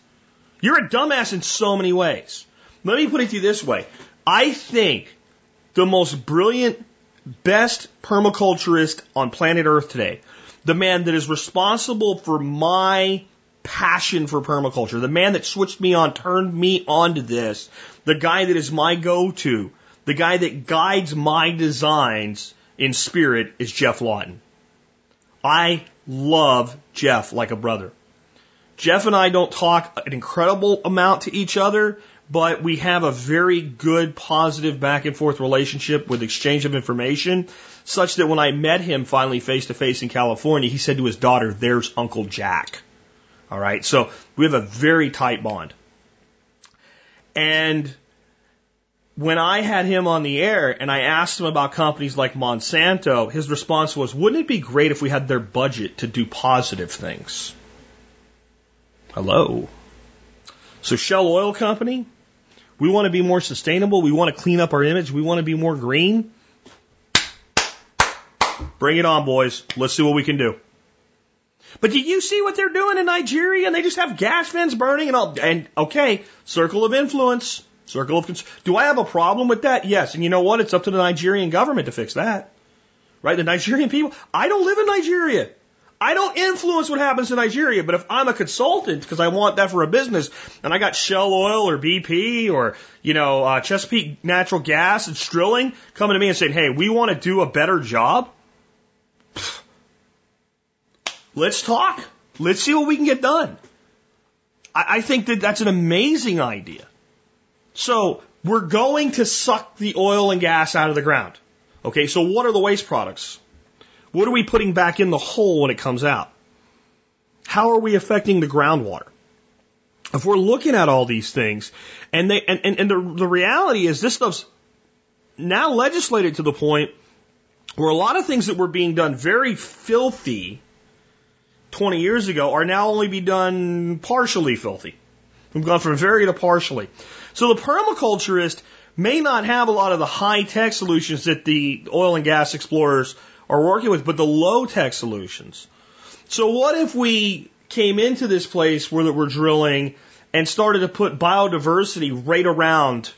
[SPEAKER 1] You're a dumbass in so many ways. Let me put it to you this way. I think the most brilliant, best permaculturist on planet Earth today, the man that is responsible for my passion for permaculture, the man that switched me on, turned me on to this, the guy that is my go-to, the guy that guides my designs in spirit is Geoff Lawton. I love Geoff like a brother. Geoff and I don't talk an incredible amount to each other, but we have a very good, positive back and forth relationship with exchange of information, such that when I met him finally face to face in California, he said to his daughter, There's Uncle Jack. All right. So we have a very tight bond. And when I had him on the air and I asked him about companies like Monsanto, his response was, wouldn't it be great if we had their budget to do positive things? Hello. So Shell Oil Company, we want to be more sustainable. We want to clean up our image. We want to be more green. Bring it on, boys. Let's see what we can do. But do you see what they're doing in Nigeria? And they just have gas vents burning and all. And okay, circle of influence. Circle of. Do I have a problem with that? Yes. And you know what? It's up to the Nigerian government to fix that. Right? The Nigerian people. I don't live in Nigeria. I don't influence what happens in Nigeria, but if I'm a consultant because I want that for a business, and I got Shell Oil or BP or you know uh, Chesapeake Natural Gas and Strilling coming to me and saying, "Hey, we want to do a better job," let's talk. Let's see what we can get done. I, I think that that's an amazing idea. So we're going to suck the oil and gas out of the ground. Okay, so what are the waste products? What are we putting back in the hole when it comes out? How are we affecting the groundwater? If we're looking at all these things, and they and, and, and the, the reality is this stuff's now legislated to the point where a lot of things that were being done very filthy 20 years ago are now only be done partially filthy. We've gone from very to partially. So the permaculturist may not have a lot of the high tech solutions that the oil and gas explorers are working with, but the low tech solutions. So what if we came into this place where we're drilling and started to put biodiversity right around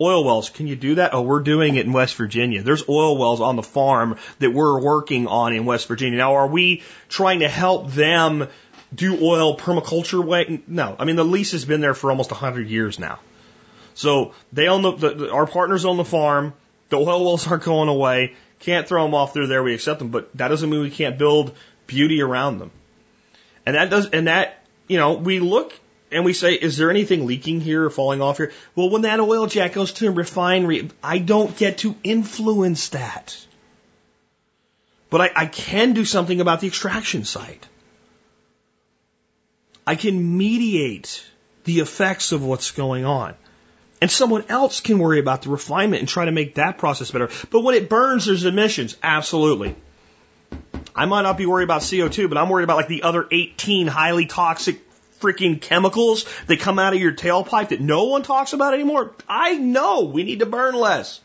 [SPEAKER 1] oil wells. Can you do that? Oh, we're doing it in West Virginia. There's oil wells on the farm that we're working on in West Virginia. Now, are we trying to help them do oil permaculture way? No. I mean, the lease has been there for almost 100 years now. So they own the, the, our partners own the farm. The oil wells aren't going away. Can't throw them off. They're there. We accept them. But that doesn't mean we can't build beauty around them. And that does, and that, you know, we look and we say, is there anything leaking here or falling off here? Well, when that oil jack goes to a refinery, I don't get to influence that. But I, I can do something about the extraction site. I can mediate the effects of what's going on. And someone else can worry about the refinement and try to make that process better. But when it burns, there's emissions. Absolutely. I might not be worried about CO2, but I'm worried about like the other 18 highly toxic freaking chemicals that come out of your tailpipe that no one talks about anymore. I know we need to burn less,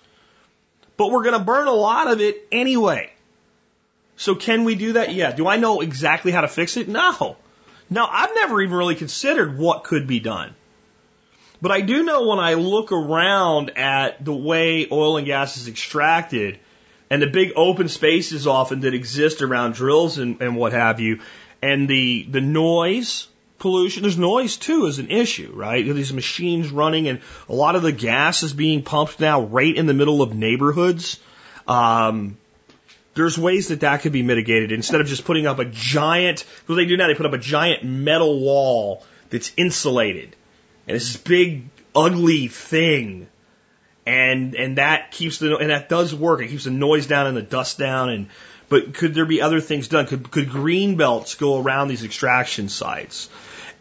[SPEAKER 1] but we're going to burn a lot of it anyway. So can we do that? Yeah. Do I know exactly how to fix it? No. No, I've never even really considered what could be done. But I do know when I look around at the way oil and gas is extracted and the big open spaces often that exist around drills and, and what have you, and the, the noise pollution, there's noise too as an issue, right? These machines running and a lot of the gas is being pumped now right in the middle of neighborhoods. Um, there's ways that that could be mitigated instead of just putting up a giant, what they do now, they put up a giant metal wall that's insulated. And it's this big, ugly thing. And, and that keeps the, and that does work. It keeps the noise down and the dust down. And, but could there be other things done? Could, could green belts go around these extraction sites?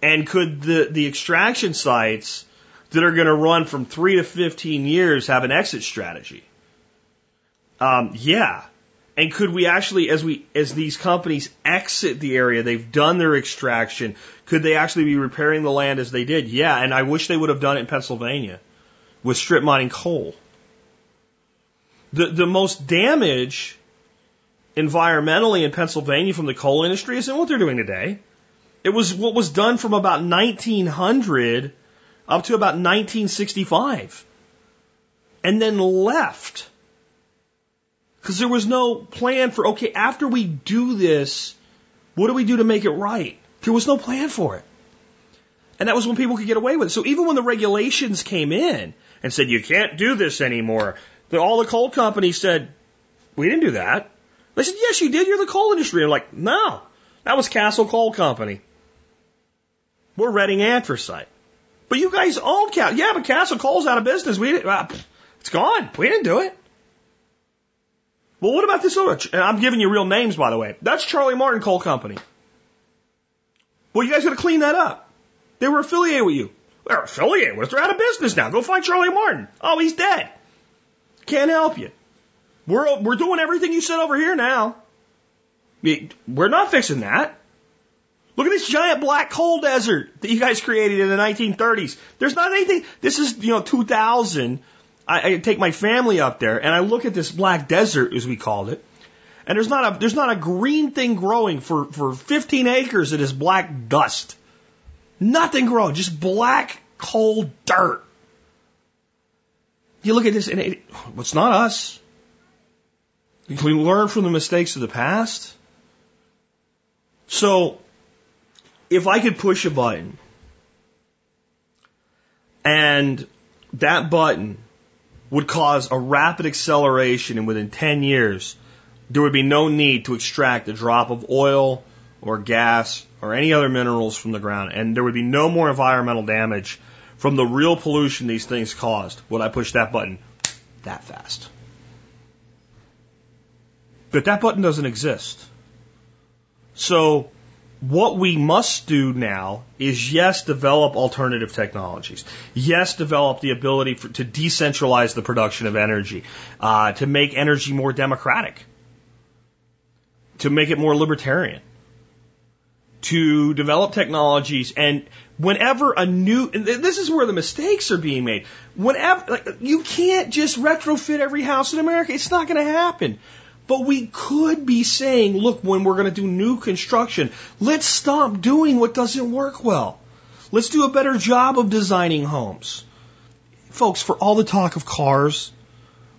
[SPEAKER 1] And could the, the extraction sites that are going to run from three to 15 years have an exit strategy? Um, yeah. And could we actually, as we, as these companies exit the area, they've done their extraction, could they actually be repairing the land as they did? Yeah. And I wish they would have done it in Pennsylvania with strip mining coal. The, the most damage environmentally in Pennsylvania from the coal industry isn't what they're doing today. It was what was done from about 1900 up to about 1965 and then left because there was no plan for, okay, after we do this, what do we do to make it right? There was no plan for it. And that was when people could get away with it. So even when the regulations came in and said, you can't do this anymore, the, all the coal companies said, we didn't do that. They said, yes, you did. You're the coal industry. I'm like, no, that was Castle Coal Company. We're Reading Anthracite. But you guys own Castle. Yeah, but Castle Coal's out of business. We didn't, uh, it's gone. We didn't do it. Well, what about this other? I'm giving you real names, by the way. That's Charlie Martin Coal Company. Well, you guys got to clean that up. They were affiliated with you. They're affiliated with. They're out of business now. Go find Charlie Martin. Oh, he's dead. Can't help you. We're, we're doing everything you said over here now. We're not fixing that. Look at this giant black coal desert that you guys created in the 1930s. There's not anything. This is, you know, 2000. I, I take my family up there and I look at this black desert, as we called it, and there's not a there's not a green thing growing for for 15 acres. It is black dust. Nothing growing, just black cold dirt. You look at this and it, it's not us. We learn from the mistakes of the past? So, if I could push a button and that button would cause a rapid acceleration and within 10 years, there would be no need to extract a drop of oil or gas or any other minerals from the ground. And there would be no more environmental damage from the real pollution these things caused. Would I push that button that fast? But that button doesn't exist. So what we must do now is yes, develop alternative technologies. Yes, develop the ability for, to decentralize the production of energy, uh, to make energy more democratic, to make it more libertarian. to develop technologies and whenever a new this is where the mistakes are being made whenever like, you can't just retrofit every house in america it's not going to happen but we could be saying look when we're going to do new construction let's stop doing what doesn't work well let's do a better job of designing homes folks for all the talk of cars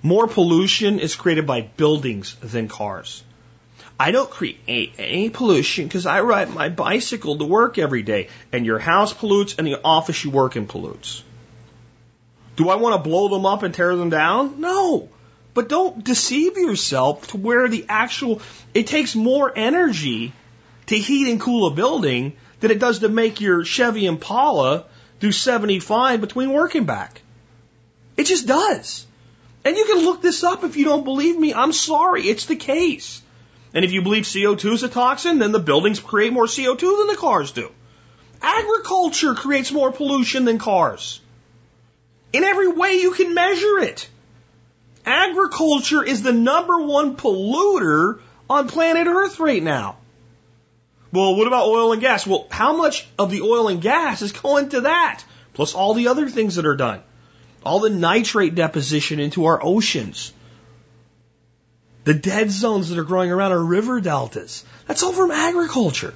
[SPEAKER 1] more pollution is created by buildings than cars I don't create any pollution because I ride my bicycle to work every day, and your house pollutes and the office you work in pollutes. Do I want to blow them up and tear them down? No. But don't deceive yourself to where the actual, it takes more energy to heat and cool a building than it does to make your Chevy Impala do 75 between work and back. It just does. And you can look this up if you don't believe me. I'm sorry. It's the case. And if you believe CO2 is a toxin, then the buildings create more CO2 than the cars do. Agriculture creates more pollution than cars. In every way you can measure it. Agriculture is the number one polluter on planet Earth right now. Well, what about oil and gas? Well, how much of the oil and gas is going to that? Plus all the other things that are done. All the nitrate deposition into our oceans. The dead zones that are growing around our river deltas. That's all from agriculture.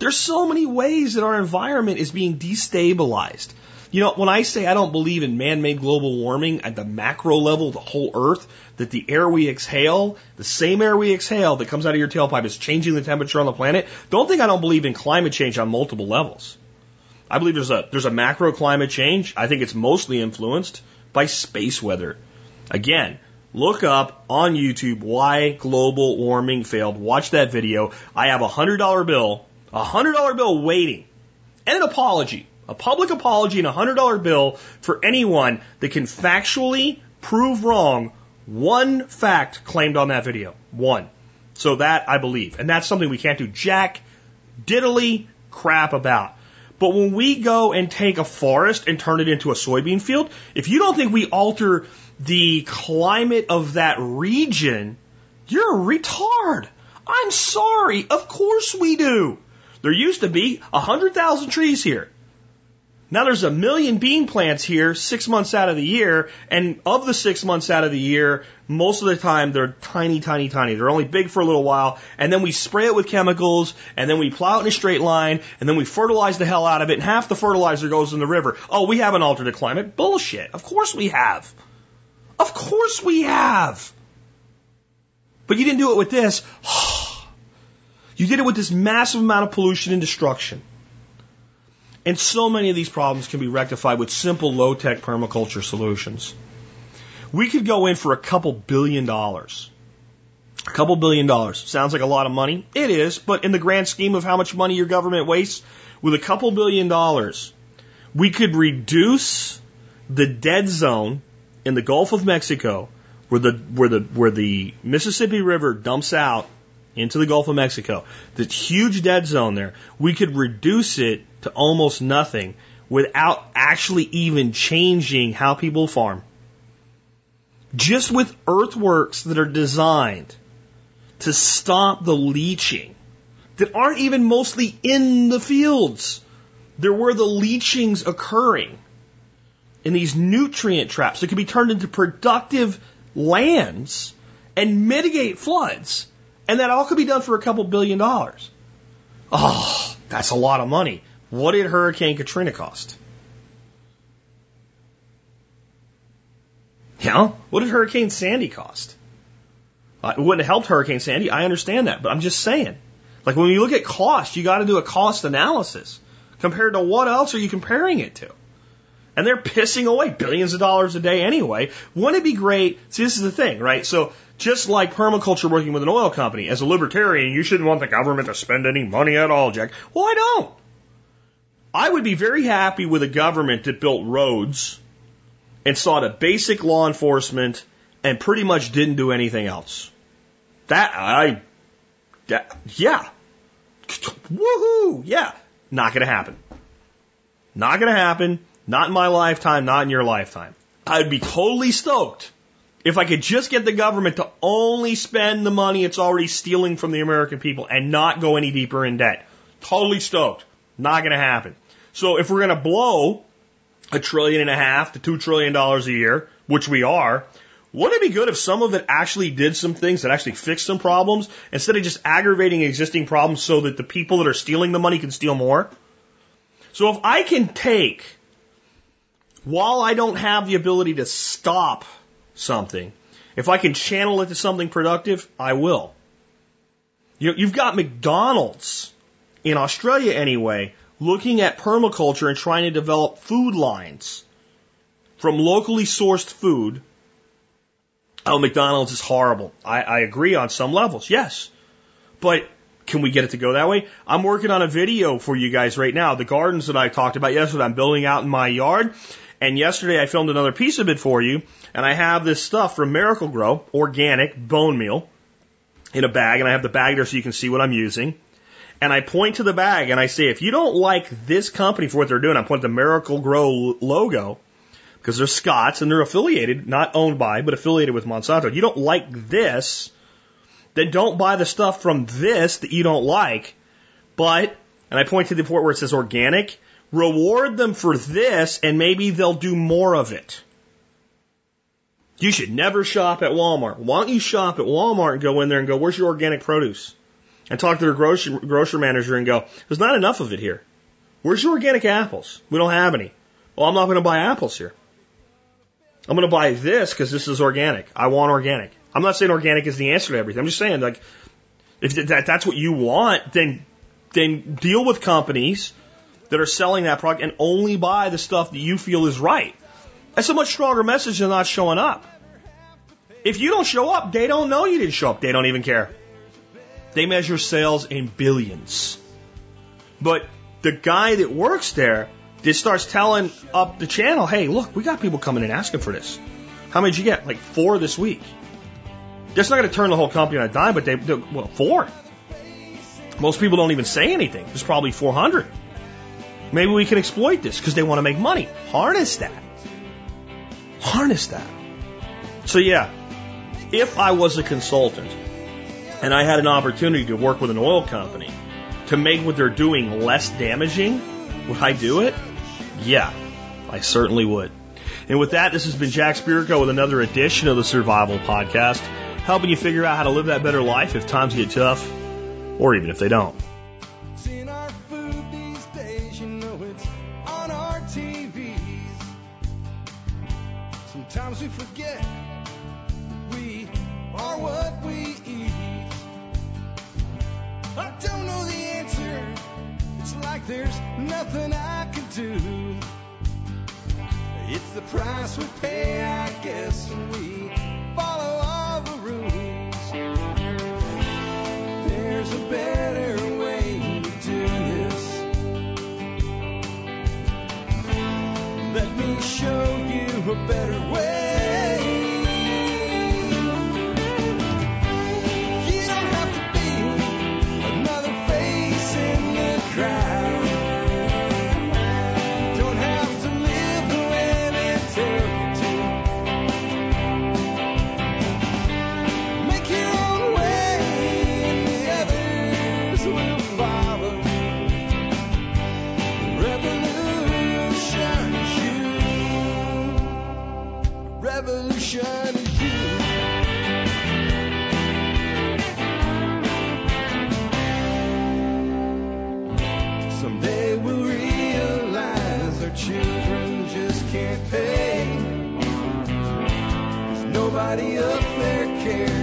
[SPEAKER 1] There's so many ways that our environment is being destabilized. You know, when I say I don't believe in man-made global warming at the macro level, the whole earth, that the air we exhale, the same air we exhale that comes out of your tailpipe is changing the temperature on the planet, don't think I don't believe in climate change on multiple levels. I believe there's a, there's a macro climate change. I think it's mostly influenced by space weather. Again, look up on YouTube why global warming failed. Watch that video. I have a hundred dollar bill, a hundred dollar bill waiting, and an apology, a public apology and a hundred dollar bill for anyone that can factually prove wrong one fact claimed on that video. One. So that I believe. And that's something we can't do jack diddly crap about. But when we go and take a forest and turn it into a soybean field, if you don't think we alter the climate of that region, you're a retard. I'm sorry. Of course we do. There used to be a hundred thousand trees here. Now there's a million bean plants here six months out of the year, and of the six months out of the year, most of the time they're tiny, tiny, tiny. They're only big for a little while, and then we spray it with chemicals, and then we plow it in a straight line, and then we fertilize the hell out of it, and half the fertilizer goes in the river. Oh, we haven't altered the climate. Bullshit. Of course we have. Of course we have. But you didn't do it with this. You did it with this massive amount of pollution and destruction. And so many of these problems can be rectified with simple low tech permaculture solutions. We could go in for a couple billion dollars. A couple billion dollars. Sounds like a lot of money. It is, but in the grand scheme of how much money your government wastes, with a couple billion dollars, we could reduce the dead zone in the Gulf of Mexico where the where the where the Mississippi River dumps out into the Gulf of Mexico, the huge dead zone there, we could reduce it to almost nothing without actually even changing how people farm. Just with earthworks that are designed to stop the leaching that aren't even mostly in the fields. They're where the leaching's occurring in these nutrient traps that can be turned into productive lands and mitigate floods. And that all could be done for a couple billion dollars. Oh, that's a lot of money. What did Hurricane Katrina cost? Yeah, what did Hurricane Sandy cost? Uh, it wouldn't have helped Hurricane Sandy. I understand that, but I'm just saying. Like when you look at cost, you got to do a cost analysis compared to what else are you comparing it to? And they're pissing away billions of dollars a day anyway. Wouldn't it be great? See, this is the thing, right? So just like permaculture working with an oil company, as a libertarian, you shouldn't want the government to spend any money at all, Jack. Well, I don't. I would be very happy with a government that built roads and sought a basic law enforcement and pretty much didn't do anything else. That, I, that, yeah. Woohoo! Yeah. Not gonna happen. Not gonna happen. Not in my lifetime, not in your lifetime. I'd be totally stoked if I could just get the government to only spend the money it's already stealing from the American people and not go any deeper in debt. Totally stoked. Not going to happen. So if we're going to blow a trillion and a half to two trillion dollars a year, which we are, wouldn't it be good if some of it actually did some things that actually fixed some problems instead of just aggravating existing problems so that the people that are stealing the money can steal more? So if I can take, while I don't have the ability to stop something, if I can channel it to something productive, I will. You, you've got McDonald's in Australia anyway, looking at permaculture and trying to develop food lines from locally sourced food. Oh, McDonald's is horrible. I, I agree on some levels, yes. But can we get it to go that way? I'm working on a video for you guys right now. The gardens that I talked about yesterday, I'm building out in my yard. And yesterday I filmed another piece of it for you. And I have this stuff from Miracle-Gro, organic bone meal in a bag. And I have the bag there so you can see what I'm using. And I point to the bag and I say, if you don't like this company for what they're doing, I point the Miracle-Gro logo because they're Scotts and they're affiliated, not owned by, but affiliated with Monsanto. You don't like this, then don't buy the stuff from this that you don't like. But, and I point to the part where it says organic, reward them for this and maybe they'll do more of it. You should never shop at Walmart. Why don't you shop at Walmart and go in there and go, where's your organic produce? And talk to their grocery, grocery manager and go, there's not enough of it here. Where's your organic apples? We don't have any. Well, I'm not going to buy apples here. I'm going to buy this because this is organic. I want organic. I'm not saying organic is the answer to everything. I'm just saying like if that, that's what you want, then then deal with companies that are selling that product and only buy the stuff that you feel is right. That's a much stronger message than not showing up. If you don't show up, they don't know you didn't show up. They don't even care. They measure sales in billions. But the guy that works there just starts telling up the channel, hey, look, we got people coming in asking for this. How many did you get? Like four this week. That's not going to turn the whole company on a dime, but they, well, four. Most people don't even say anything. There's probably 400. Maybe we can exploit this because they want to make money. Harness that. Harness that. So yeah, if I was a consultant and I had an opportunity to work with an oil company to make what they're doing less damaging, would I do it? Yeah, I certainly would. And with that, this has been Jack Spirko with another edition of the Survival Podcast, helping you figure out how to live that better life if times get tough, or even if they don't.
[SPEAKER 13] There's nothing I can do. It's the price we pay, I guess, when we follow all the rules. There's a better way to do this. Let me show you a better way. You Revolution is. Someday we'll realize our children just can't pay. 'Cause nobody up there cares